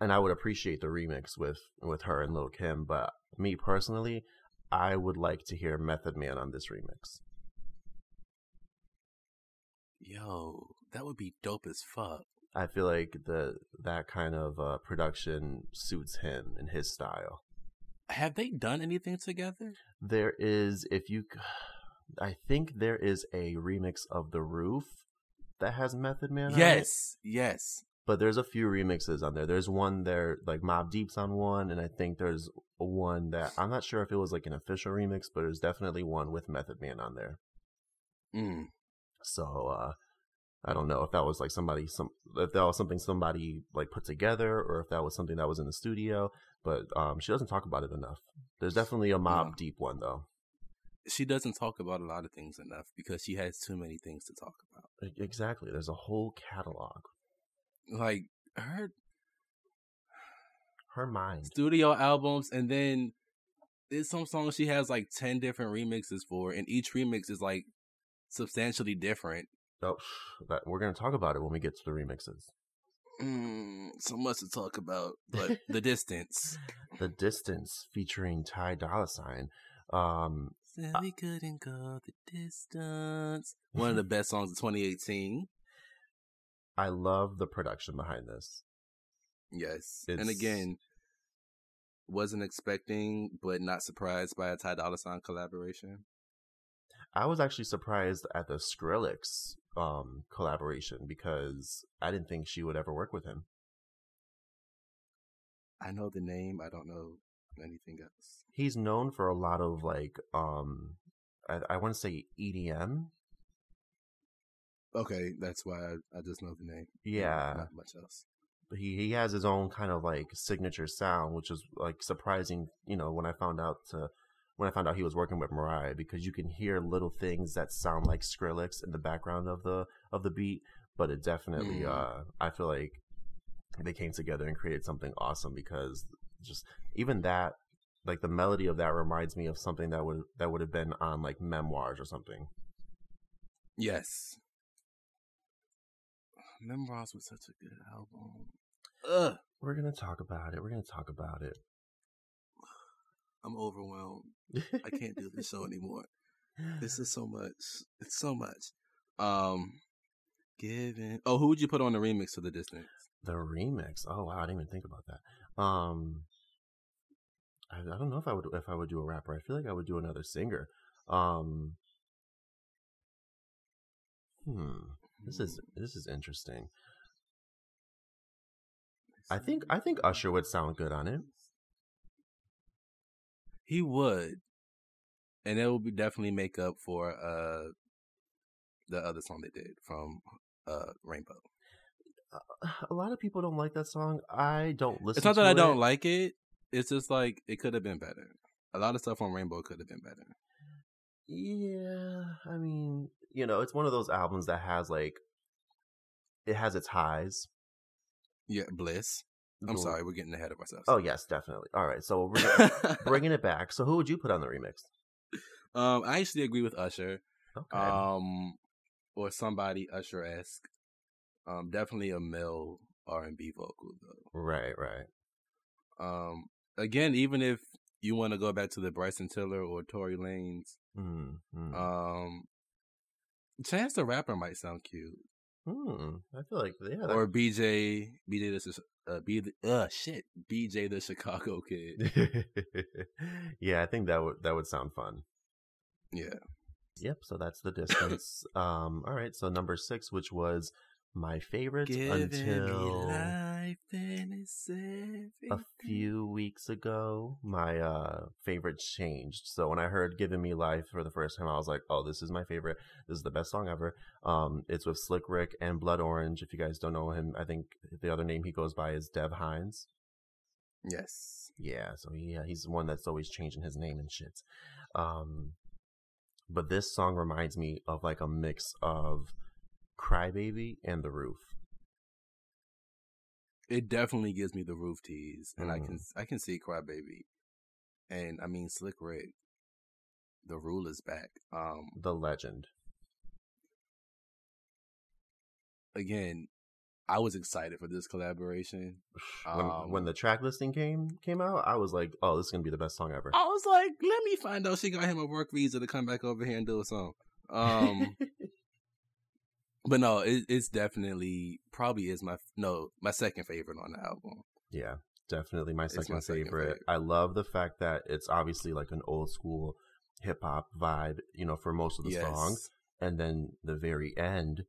A: and I would appreciate the remix with with her and Lil Kim. But me personally, I would like to hear Method Man on this remix.
B: Yo, that would be dope as fuck.
A: I feel like the that kind of uh, production suits him and his style.
B: Have they done anything together?
A: There is, if you, I think there is a remix of The Roof that has Method Man. on it,
B: Yes, yes.
A: but there's a few remixes on there. There's one there, like Mobb Deep's on one, and I think there's one that I'm not sure if it was like an official remix, but there's definitely one with Method Man on there.
B: Mm.
A: So uh I don't know if that was like somebody some if that was something somebody like put together or if that was something that was in the studio. But um she doesn't talk about it enough. There's definitely a mob
B: No.
A: deep one though.
B: She doesn't talk about a lot of things enough because she has too many things to talk about.
A: Exactly. There's a whole catalog.
B: Like her
A: Her mind.
B: studio albums, and then there's some songs she has like ten different remixes for, and each remix is like substantially different.
A: Oh, that we're gonna talk about it when we get to the remixes.
B: Mm, so much to talk about, but the distance.
A: The Distance featuring Ty Dolla Sign. Um,
B: Said we couldn't go the distance. One of the best songs of 2018.
A: I love the production behind this.
B: Yes, and again, wasn't expecting, but not surprised by a Ty Dolla Sign collaboration.
A: I was actually surprised at the Skrillex um collaboration because I didn't think she would ever work with him.
B: I know the name. I don't know anything else.
A: He's known for a lot of like um I, I want to say EDM.
B: Okay, that's why I, I just know the name.
A: Yeah.
B: not much else.
A: But he he has his own kind of like signature sound, which is like surprising, you know, when I found out to when I found out he was working with Mariah because you can hear little things that sound like Skrillex in the background of the of the beat, but it definitely
B: Mm.
A: uh I feel like they came together and created something awesome because just even that like the melody of that reminds me of something that would that would have been on like memoirs or something.
B: Yes. Memoirs was such a good album. Ugh,
A: We're gonna talk about it. We're gonna talk about it.
B: I'm overwhelmed. I can't do this show anymore. This is so much. It's so much. Um, given. Oh, who would you put on the remix of the distance?
A: The remix. Oh wow, I didn't even think about that. Um, I, I don't know if I would if I would do a rapper. I feel like I would do another singer. Um, hmm. This is this is interesting. I think I think Usher would sound good on it.
B: He would, and it would be definitely make up for uh the other song they did from uh Rainbow.
A: A lot of people don't like that song. I don't listen.
B: It's not that I don't like it. It's just like it could have been better. A lot of stuff on Rainbow could have been better.
A: Yeah, I mean, you know, it's one of those albums that has like, it has its highs.
B: Yeah, Bliss. I'm sorry, we're getting ahead of ourselves.
A: Oh yes, definitely. All right, so we're bringing it back. So who would you put on the remix?
B: um, I actually agree with Usher.
A: Okay.
B: Um, or somebody Usher esque. Um, definitely a male R and B vocal though.
A: right, right.
B: Um, again, even if you want to go back to the Bryson Tiller or Tory Lanez,
A: Hmm. hmm.
B: um, Chance the Rapper might sound cute.
A: hmm. I feel like yeah.
B: Or BJ, BJ the uh, B uh shit, BJ the Chicago Kid.
A: yeah, I think that would that would sound fun.
B: Yeah,
A: Yep. So that's the distance. um. All right. So number six, which was my favorite until
B: life and it's
A: a few weeks ago, my uh favorite changed. So when I heard "Giving Me Life" for the first time, I was like, "Oh, this is my favorite. This is the best song ever." Um, it's with Slick Rick and Blood Orange. If you guys don't know him, I think the other name he goes by is Dev Hynes.
B: Yes.
A: Yeah, so he, uh, he's the one that's always changing his name and shit. Um, but this song reminds me of like a mix of Crybaby and The Roof.
B: It definitely gives me the roof tease, and I
A: Mm.
B: can I can see Crybaby, and I mean Slick Rick. The Ruler's back. Um,
A: The Legend.
B: again, I was excited for this collaboration.
A: When, when
B: Um,
A: the track listing came came out, I was like, "Oh, this is gonna be the best song ever."
B: I was like, let me find out she got him a work visa to come back over here and do a song. Um, but no, it, it's definitely probably is my no my second favorite on the album.
A: yeah, definitely my second,
B: my second
A: favorite.
B: favorite.
A: I love the fact that it's obviously like an old school hip hop vibe, you know, for most of the
B: yes.
A: song, and then the very end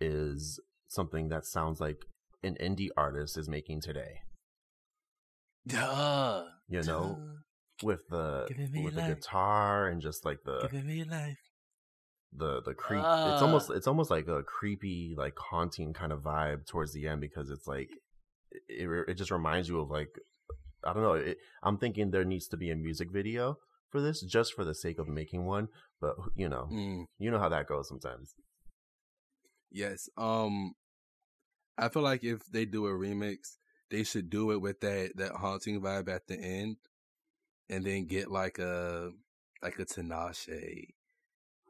A: is something that sounds like an indie artist is making today.
B: Duh.
A: You know, with the with the guitar and just like the
B: life.
A: The the creep. it's
B: Ah.
A: almost it's almost like a creepy, like haunting kind of vibe towards the end because it's like it it, it just reminds you of like I don't know. It, I'm thinking there needs to be a music video for this just for the sake of making one, but you know,
B: Mm,
A: you know how that goes sometimes.
B: yes. Um, I feel like if they do a remix, they should do it with that that haunting vibe at the end, and then get like a like a Tinashe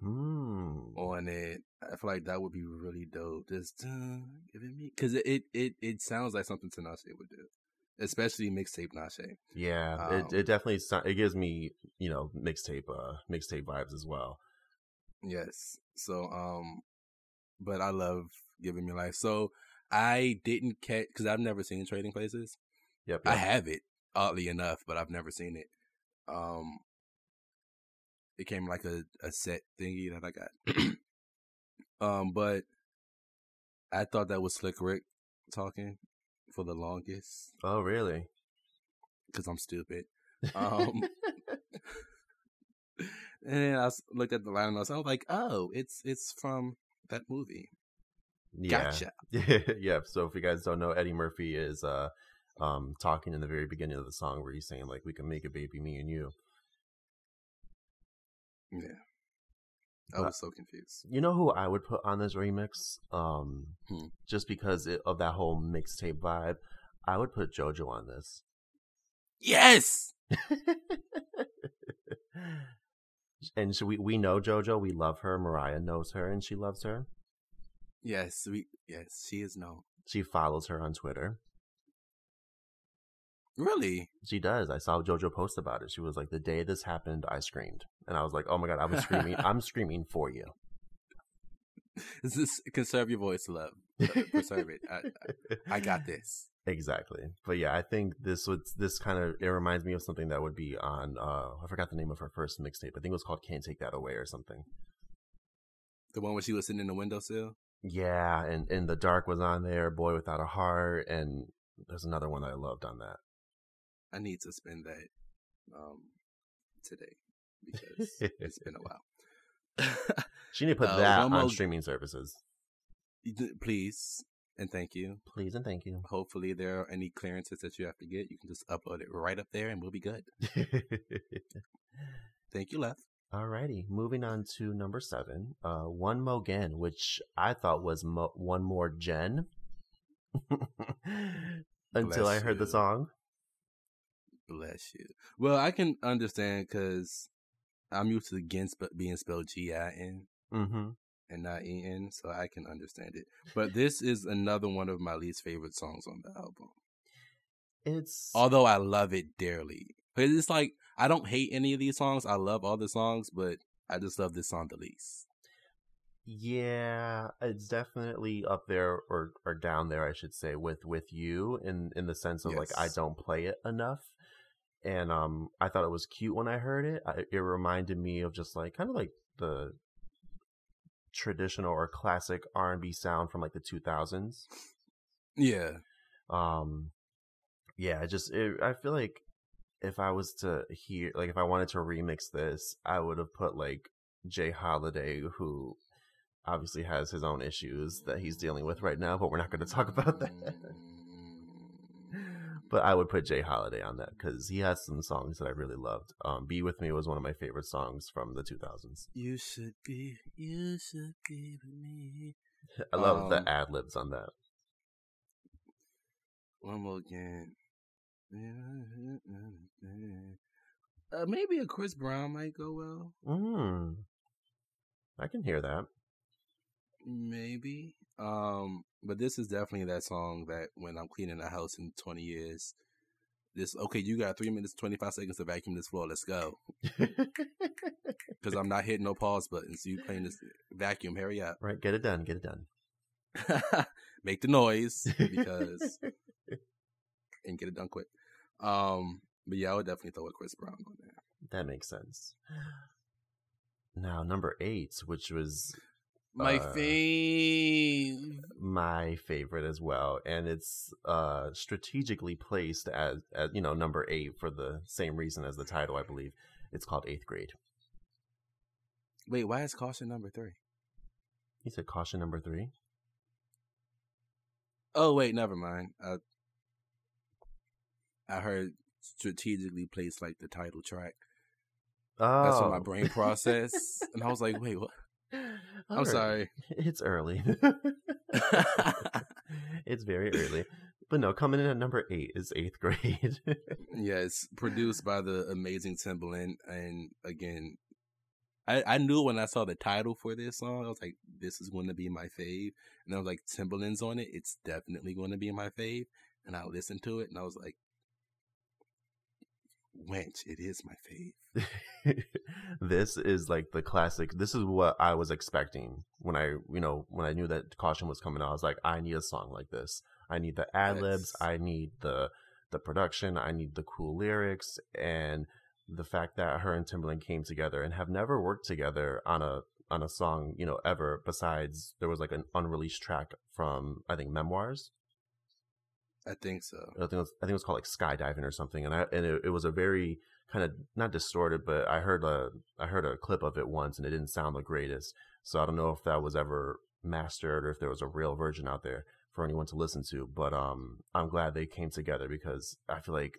A: Hmm.
B: on it. I feel like that would be really dope. Just uh, giving me because it, it it it sounds like something Tinashe would do, especially mixtape Nashe.
A: Yeah,
B: Um,
A: it it definitely it gives me you know mixtape uh mixtape vibes as well.
B: Yes. So um, but I love giving me life. So I didn't catch because I've never seen Trading Places.
A: Yep.
B: I have it oddly enough, but I've never seen it. Um, it came like a a set thingy that I got. um, but I thought that was Slick Rick talking for the longest
A: oh really?
B: because I'm stupid. Um, and then I looked at the line and I was like, oh, it's it's from that movie.
A: Yeah.
B: Gotcha.
A: yeah. So if you guys don't know, Eddie Murphy is uh um talking in the very beginning of the song where he's saying like we can make a baby, me and you.
B: Yeah. I
A: But-
B: was so confused.
A: You know who I would put on this remix? Um
B: Hmm.
A: just because it, of that whole mixtape vibe, I would put JoJo on this.
B: Yes.
A: and so we we know JoJo, we love her. Mariah knows her and she loves her.
B: Yes. We. Yes. She is known.
A: She follows her on Twitter.
B: Really.
A: She does. I saw JoJo post about it. She was like, "The day this happened, I screamed," and I was like, "Oh my god, I was screaming! I'm screaming for you."
B: This is conserve your voice, love. Preserve it. I, I got this.
A: exactly. But yeah, I think this would this kind of it reminds me of something that would be on. uh I forgot the name of her first mixtape. I think it was called "Can't Take That Away" or something.
B: The one where she was sitting in the windowsill.
A: Yeah, and and the dark was on there. Boy Without a Heart, and there's another one that I loved on that.
B: I need to spend that um today because it's been a while.
A: She need to put
B: Uh,
A: that
B: one
A: on streaming services,
B: Please and thank you.
A: please and thank you.
B: Hopefully, there are any clearances that you have to get. You can just upload it right up there, and we'll be good. Thank you, Left.
A: Alrighty, moving on to number seven. Uh, one Mo' Gen, which I thought was mo- one more Jen. Until I
B: Bless
A: heard the song.
B: Bless you. Well, I can understand because I'm used to Gin sp- being spelled G I N
A: Mm-hmm.
B: and not E N, so I can understand it. But this is another one of my least favorite songs on the album.
A: It's
B: Although I love it dearly. It's like I don't hate any of these songs. I love all the songs, but I just love this song the least.
A: yeah, it's definitely up there or or down there, I should say, with with you in in the sense of like I don't play it enough. And um, I thought it was cute when I heard it. I, it reminded me of just like kind of like the traditional or classic R and B sound from like the two thousands.
B: Yeah.
A: um yeah I just it, i feel like if i was to hear like if i wanted to remix this i would have put like J. Holiday who obviously has his own issues that he's dealing with right now but we're not going to talk about that but I would put J. Holiday on that because he has some songs that I really loved. Um, "Be with Me" was one of my favorite songs from the 2000s.
B: You should be, you should be with me.
A: I love
B: Um,
A: the ad libs on that.
B: One more again. Uh, maybe a Chris Brown might go well.
A: Mm. I can hear that.
B: Maybe. Um, but this is definitely that song that when I'm cleaning the house in 20 years, this okay, you got three minutes, 25 seconds to vacuum this floor. Let's go. Because I'm not hitting no pause buttons. You playing this vacuum? Hurry up.
A: right, get it done. Get it done.
B: Make the noise because and get it done quick. Um, but yeah, I would definitely throw a Chris Brown on there.
A: that makes sense. Now number eight, which was
B: My
A: Uh,
B: fave.
A: my favorite as well, and it's uh strategically placed as, as you know number eight for the same reason as the title, I believe. It's called Eighth Grade.
B: Wait, why is caution number three?
A: He said caution number three.
B: Oh wait, never mind. I I heard strategically placed like the title track.
A: Oh,
B: That's what my brain processed, and I was like, wait, what? I'm
A: Alright.
B: sorry.
A: It's early. it's very early. But no, coming in at number eight is eighth grade.
B: yeah, it's produced by the amazing Timbaland, and again, I I knew when I saw the title for this song, I was like, this is going to be my fave, and I was like, Timbaland's on it, it's definitely going to be my fave, and I listened to it, and I was like, wench, it is my fave.
A: this is like the classic. This is what I was expecting when I, you know, when I knew that caution was coming out. I was like, I need a song like this. I need the ad libs. I need the the production. I need the cool lyrics and the fact that her and Timbaland came together and have never worked together on a on a song, you know, ever. Besides, there was like an unreleased track from I think Memoirs.
B: I think so.
A: I think it was, I think it was called like skydiving or something, and I and it, it was a very kind of not distorted, but I heard a I heard a clip of it once, and it didn't sound the greatest. So I don't know if that was ever mastered or if there was a real version out there for anyone to listen to. But um, I'm glad they came together because I feel like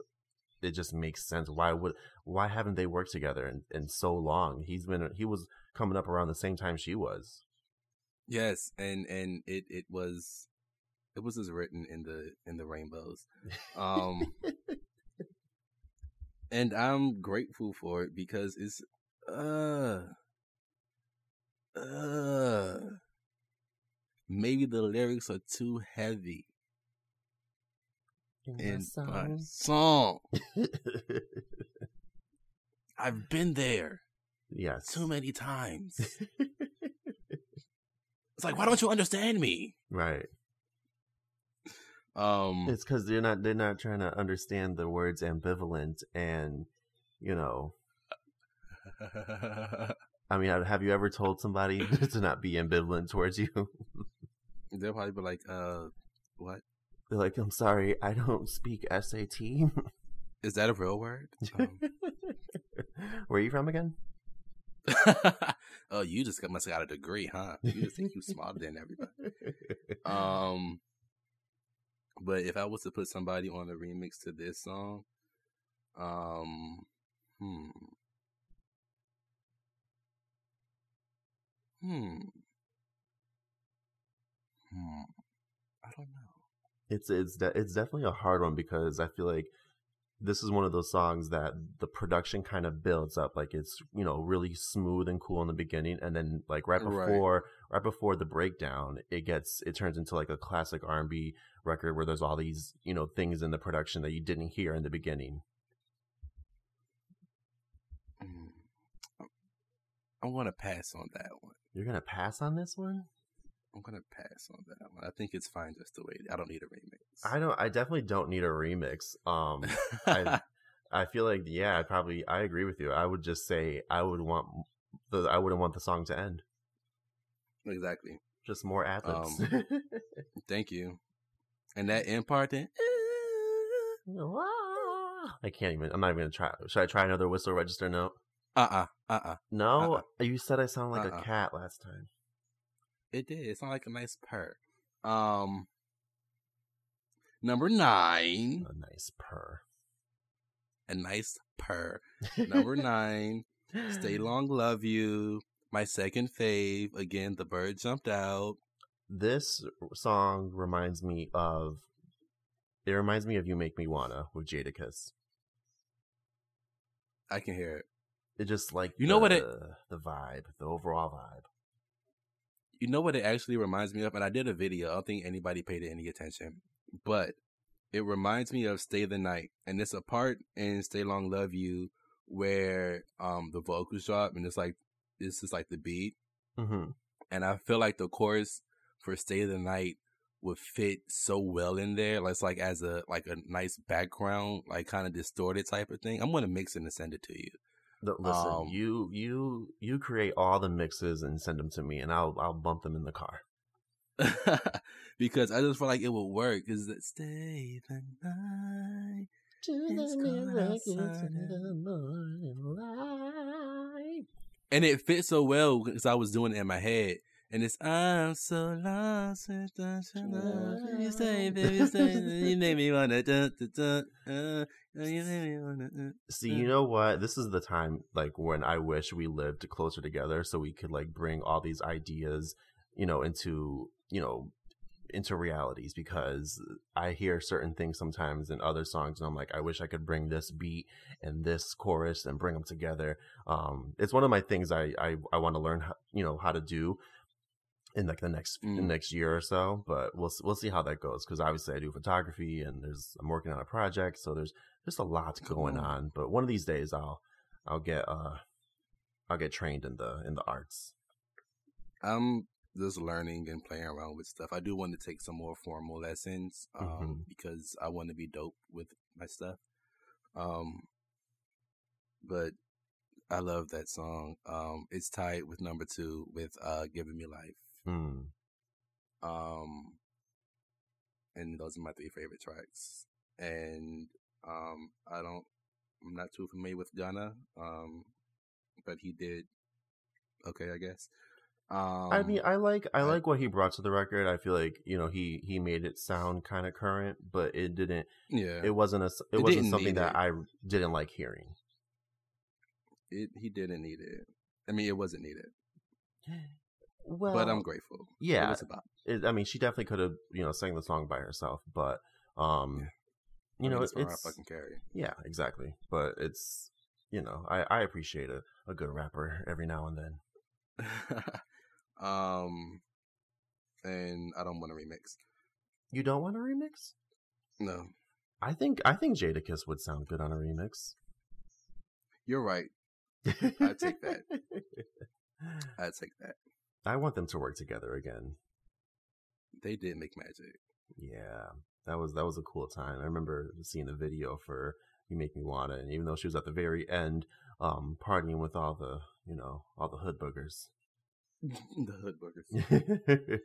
A: it just makes sense. Why would why haven't they worked together in, in so long? He's been he was coming up around the same time she was.
B: Yes, and and it it was it was just written in the in the rainbows. Um and I'm grateful for it because it's uh uh maybe the lyrics are too heavy in my song. I've been there
A: yes.
B: too many times. It's like why don't you understand me?
A: right.
B: Um
A: It's because they're not they're not trying to understand the words ambivalent and you know. I mean, have you ever told somebody to not be ambivalent towards you?
B: They'll probably be like, uh, what?
A: They're like, "I'm sorry, I don't speak SAT."
B: Is that a real word? Um,
A: Where are you from again?
B: oh, you just got, must have got a degree, huh? You just think you're smarter than everybody. Um, but if I was to put somebody on a remix to this song, um, hmm, hmm, hmm, I don't know.
A: It's it's de- it's definitely a hard one because I feel like this is one of those songs that the production kind of builds up like it's you know really smooth and cool in the beginning and then like right
B: Right.
A: before right, before the breakdown it gets it turns into like a classic R&B record where there's all these you know things in the production that you didn't hear in the beginning
B: Mm. I'm gonna pass on that one.
A: you're gonna pass on this one
B: I'm gonna pass on that one. I think it's fine just the way. I don't need a remix.
A: I don't I definitely don't need a remix um I I feel like yeah I probably I agree with you I would just say I would want the I wouldn't want the song to end
B: exactly.
A: just more ad libs
B: Um, Thank you. And that end part, then
A: I can't even. I'm not even gonna try. Should I try another whistle register note?
B: uh uh uh uh.
A: No,
B: Uh-uh.
A: you said I sound like
B: Uh-uh.
A: a cat last time.
B: It did. It sounded like a nice purr. Um, Number nine,
A: A nice purr.
B: a nice purr. Number nine, Stay Long Love You. My second fave. Again, the bird jumped out.
A: This song reminds me of. It reminds me of "You Make Me Wanna" with Jadakiss.
B: I can hear it.
A: It just like
B: You know what it-
A: the- the vibe, the overall vibe.
B: You know what it actually reminds me of? And I did a video. I don't think anybody paid it any attention. But it reminds me of Stay the Night. And it's a part in Stay Long Love You where um the vocals drop and it's like this is like the beat.
A: Mm-hmm.
B: And I feel like the chorus for Stay the Night would fit so well in there. Like, It's like as a like a nice background, like kind of distorted type of thing. I'm gonna mix it and send it to you.
A: Listen,
B: Um,
A: you you you create all the mixes and send them to me, and I'll I'll bump them in the car.
B: because I just feel like it would work. Is that stay the night? to It's cold outside And it fits so well because I was doing it in my head. And it's I'm so lost without your love. You say, baby, stay. You make me wanna dun, dun, dun, uh, you make me wanna. Uh,
A: See, you know what? This is the time like when I wish we lived closer together so we could like bring all these ideas, you know, into, you know, into realities because I hear certain things sometimes in other songs and I'm like I wish I could bring this beat and this chorus and bring them together. Um it's one of my things I I, I want to learn how, you know how to do in like the next
B: Mm.
A: the next year or so, but we'll we'll see how that goes because obviously I do photography and there's I'm working on a project, so there's there's a lot going
B: Cool.
A: on. But one of these days I'll I'll get uh I'll get trained in the in the arts.
B: I'm just learning and playing around with stuff. I do want to take some more formal lessons um,
A: Mhm.
B: because I want to be dope with my stuff. Um, but I love that song. Um, it's tied with number two with uh, "Giving Me Life."
A: Hmm.
B: Um, and those are my three favorite tracks. And um, I don't, I'm not too familiar with Gunna, um, but he did okay, I guess. Um,
A: I mean, I like I like what he brought to the record. I feel like you know he he made it sound kind of current, but it didn't.
B: yeah,
A: It wasn't a it,
B: It
A: wasn't something that
B: it.
A: I didn't like hearing.
B: it, he didn't need it. I mean, it wasn't needed,
A: Well,
B: but I'm grateful.
A: yeah.
B: it about.
A: it, I mean, she definitely could have you know sang the song by herself, but um, you
B: I mean,
A: know,
B: it's for her
A: it's
B: fucking Carey.
A: yeah, exactly. But it's you know, I I appreciate a a good rapper every now and then.
B: um, and I don't want to remix.
A: You don't want a remix?
B: No,
A: I think I think Jadakiss would sound good on a remix.
B: you're right. I'd take that. I'd take that.
A: I want them to work together again.
B: They did make magic.
A: Yeah, that was that was a cool time. I remember seeing the video for "You Make Me Wanna," and even though she was at the very end, um, partying with all the you know all the hood boogers.
B: the hood boogers.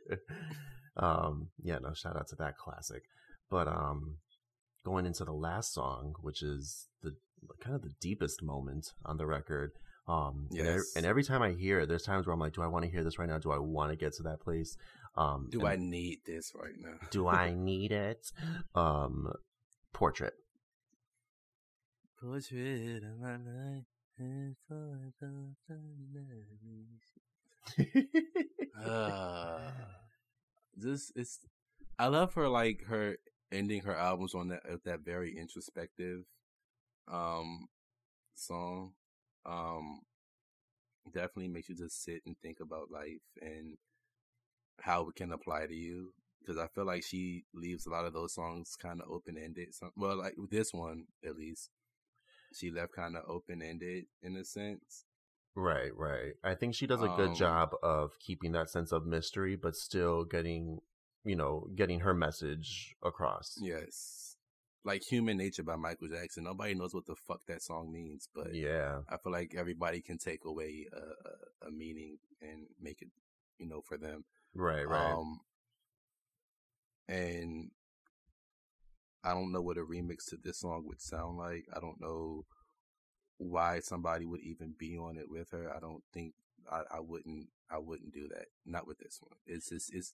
A: um, yeah, no, shout out to that classic. But um, going into the last song, which is the kind of the deepest moment on the record. Um, and, every, and every time I hear it, there's times where I'm like, do I want to hear this right now? Do I want to get to that place? Um,
B: Do I need this right now?
A: do I need it? Um, portrait.
B: Portrait of my life and for the Uh, this is. I love her like her ending her albums on that that very introspective, um, song. Um, definitely makes you just sit and think about life and how it can apply to you. Because I feel like she leaves a lot of those songs kind of open ended. Well, like this one at least, she left kind of open ended in a sense.
A: Right, right. I think she does a good
B: Um,
A: job of keeping that sense of mystery, but still getting, you know, getting her message across.
B: Yes. Like Human Nature by Michael Jackson. Nobody knows what the fuck that song means, but
A: Yeah.
B: I feel like everybody can take away a, a, a meaning and make it, you know, for them.
A: Right, right.
B: Um, and I don't know what a remix to this song would sound like. I don't know why somebody would even be on it with her. I don't think I, I wouldn't I wouldn't do that. Not with this one. It's just it's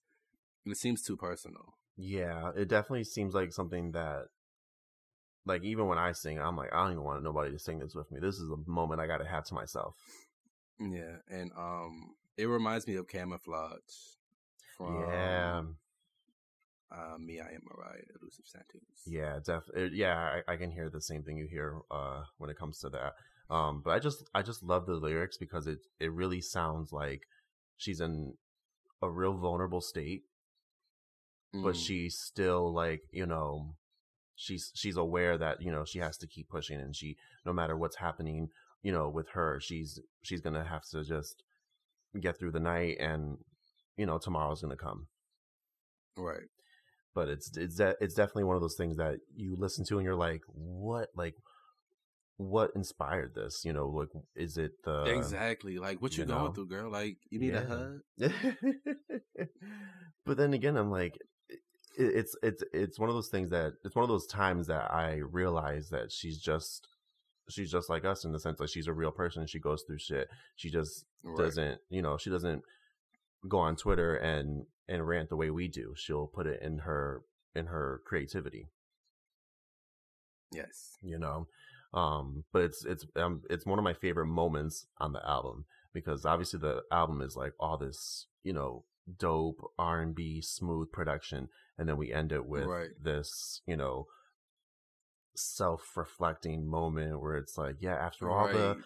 B: it seems too personal.
A: Yeah, it definitely seems like something that, like, even when I sing, I'm like, I don't even want nobody to sing this with me. This is a moment I got to have to myself.
B: Yeah, and um, it reminds me of Camouflage from
A: yeah,
B: uh, Me, I Am Mariah, Elusive Chanteuse.
A: yeah, definitely. Yeah, I, I can hear the same thing you hear uh, when it comes to that. Um, but I just, I just love the lyrics because it, it really sounds like she's in a real vulnerable state, but
B: Mm,
A: she's still like, you know, she's she's aware that you know she has to keep pushing, and she, no matter what's happening, you know, with her, she's she's gonna have to just get through the night, and you know, tomorrow's gonna come.
B: right.
A: But it's it's de- it's definitely one of those things that you listen to, and you're like, what, like. What inspired this? You know, like, is it the
B: exactly. Like, what you,
A: you
B: going through, girl? Like, you need a hug?
A: but then again, I'm like, it, it's it's it's one of those things that it's one of those times that I realize that she's just she's just like us in the sense that she's a real person. She goes through shit. She just
B: Right.
A: doesn't, you know, she doesn't go on Twitter and and rant the way we do. She'll put it in her in her creativity,
B: Yes.
A: you know. Um, but it's it's um it's one of my favorite moments on the album because obviously the album is like all this, you know, dope R and B smooth production, and then we end it with
B: Right.
A: this, you know, self reflecting moment where it's like, yeah, after all the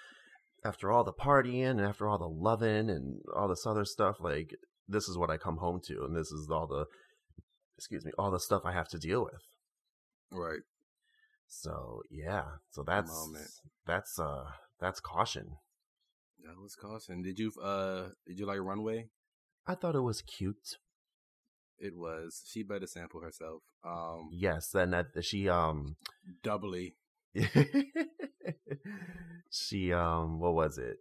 A: after all the partying and after all the loving and all this other stuff, like this is what I come home to, and this is all the excuse me, all the stuff I have to deal with.
B: Right.
A: So yeah, so that's
B: Moment.
A: that's uh that's caution.
B: That was caution. Did you uh did you like Runway?
A: I thought it was cute.
B: It was. She better sample herself. Um
A: Yes, and that she um
B: doubly.
A: she um what was it?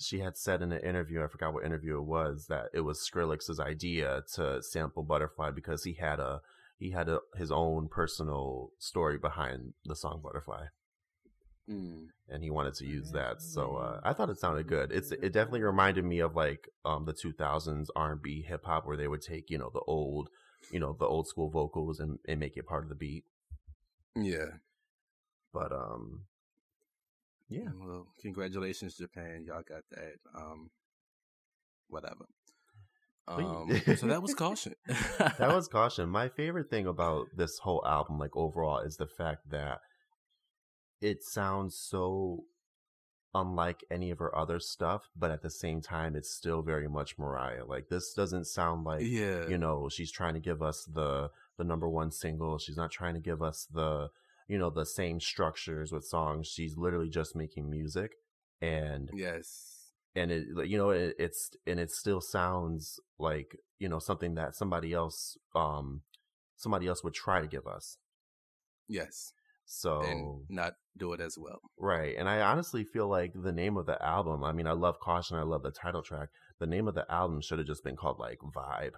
A: She had said in an interview, I forgot what interview it was, that it was Skrillex's idea to sample Butterfly because he had a he had a, his own personal story behind the song Butterfly.
B: Mm.
A: and he wanted to use that. So uh, I thought it sounded good. It's it definitely reminded me of like um the 2000s R&B hip hop where they would take you know the old you know the old school vocals and, and make it part of the beat.
B: Yeah.
A: But um yeah,
B: Well, congratulations, Japan. Y'all got that. Um, whatever. Um, so that was caution.
A: that was caution. My favorite thing about this whole album, like overall, is the fact that it sounds so unlike any of her other stuff, but at the same time, it's still very much Mariah. Like this doesn't sound like
B: yeah.
A: you know she's trying to give us the the number one single she's not trying to give us the you know the same structures with songs she's literally just making music and
B: Yes.
A: and it you know it, it's and it still sounds like you know something that somebody else um somebody else would try to give us
B: Yes.
A: so
B: And not do it as well.
A: right and i honestly feel like the name of the album i mean i love caution i love the title track the name of the album should have just been called like vibe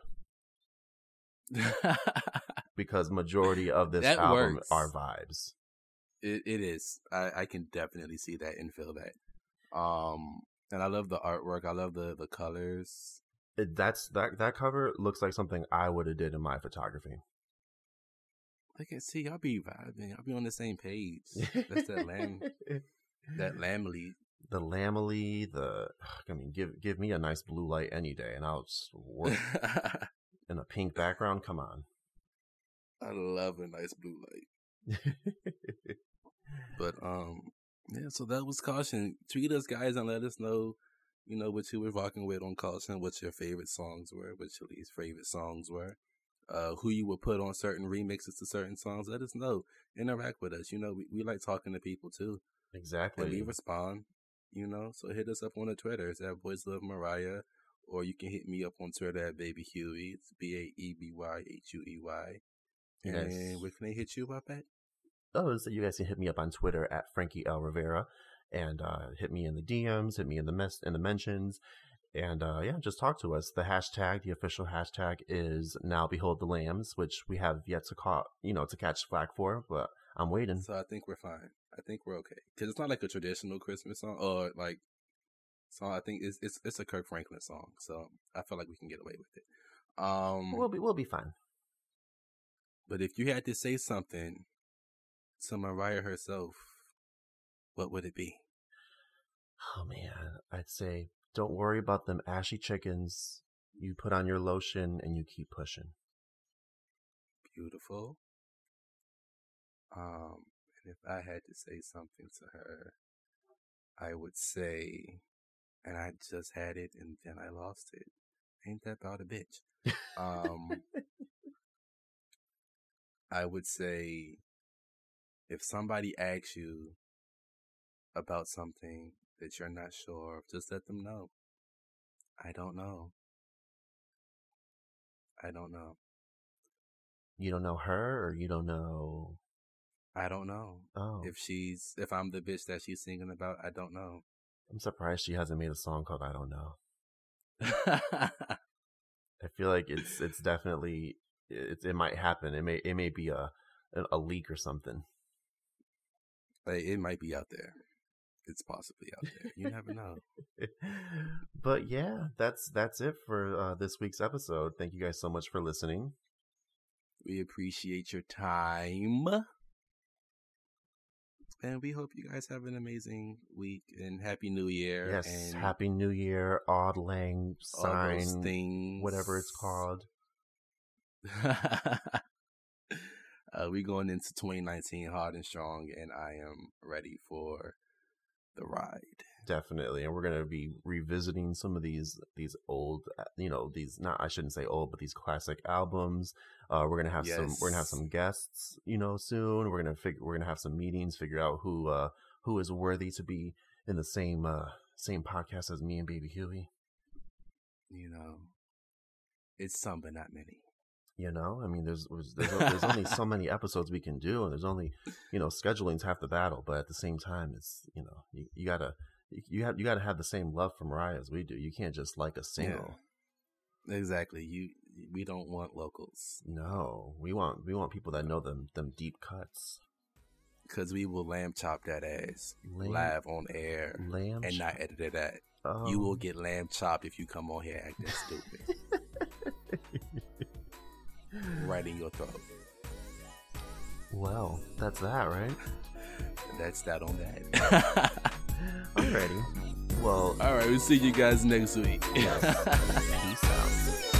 A: because majority of this
B: That
A: album
B: works.
A: are vibes
B: it, it is. I, I can definitely see that and feel that. Um, and I love the artwork. I love the the colors.
A: it, that's that that cover looks like something I would have did in my photography.
B: Look at see, y'all be vibing. Y'all be on the same page. That's that lamb. That Lambily.
A: the Lambily, the I mean, give give me a nice blue light any day, and I'll just work pink background. Come on.
B: I love a nice blue light. But um, yeah. So that was caution. Tweet us, guys, and let us know. You know what you were rocking with on caution. What your favorite songs were. What your least favorite songs were. Uh, who you would put on certain remixes to certain songs. Let us know. Interact with us. You know, we, we like talking to people too.
A: exactly.
B: and we respond. You know, so hit us up on the Twitter. It's at Boys Love Mariah, or you can hit me up on Twitter at Baby Huey. It's B A E B Y H U E Y.
A: Yes.
B: And where can they hit you up at?
A: oh, so you guys can hit me up on Twitter at Frankie L Rivera, and uh, hit me in the DMs, hit me in the mess in the mentions, and uh, yeah, just talk to us. The hashtag, the official hashtag, is now Behold the Lambs, which we have yet to caught, you know, to catch flack for, but I'm waiting.
B: So I think we're fine. I think we're okay because it's not like a traditional Christmas song or like song. I think it's it's it's a Kirk Franklin song, so I feel like we can get away with it. Um,
A: We'll be we'll be fine.
B: But if you had to say something to Mariah herself, what would it be?
A: Oh man, I'd say don't worry about them ashy chickens. You put on your lotion and you keep pushing.
B: Beautiful. Um, and if I had to say something to her, I would say, and I just had it and then I lost it. Ain't that about a bitch? Um, I would say, if somebody asks you about something that you're not sure of, just let them know. I don't know. I don't know.
A: You don't know her or you don't know
B: I don't know.
A: Oh.
B: If she's, if I'm the bitch that she's singing about, I don't know.
A: I'm surprised she hasn't made a song called I Don't Know. I feel like it's it's definitely it, it might happen. It may it may be a a leak or something.
B: Like, it might be out there. It's possibly out there. You never know.
A: but yeah, that's that's it for uh, this week's episode. Thank you guys so much for listening.
B: We appreciate your time. And we hope you guys have an amazing week and happy new year.
A: Yes,
B: and
A: happy new year, odd lang sign,
B: things.
A: whatever it's called.
B: uh, we going into 2019 hard and strong, and I am ready for the ride.
A: Definitely, and we're gonna be revisiting some of these these old, uh, you know, these not I shouldn't say old, but these classic albums. Uh, we're gonna have some we're gonna have some guests, you know, soon. We're gonna figure we're gonna have some meetings, figure out who uh who is worthy to be in the same uh same podcast as me and Baby Huey.
B: You know, it's some, but not many.
A: You know, I mean, there's there's, there's, there's only so many episodes we can do, and there's only you know scheduling's half the battle. But at the same time, it's you know you, you gotta you have you gotta have the same love for Mariah as we do. You can't just like a single.
B: Exactly. You. We don't want locals
A: No, we want we want people that know them them deep cuts.
B: because we will lamb chop that ass
A: Lamb-
B: live on air
A: Lamb
B: and not edit it out.
A: Oh.
B: You will oh. get lamb chopped if you come on here acting stupid. right in your throat.
A: Well, that's that, right?
B: That's that on that.
A: Alrighty. Well,
B: All right, we'll see you guys next week.
A: yes. Peace out.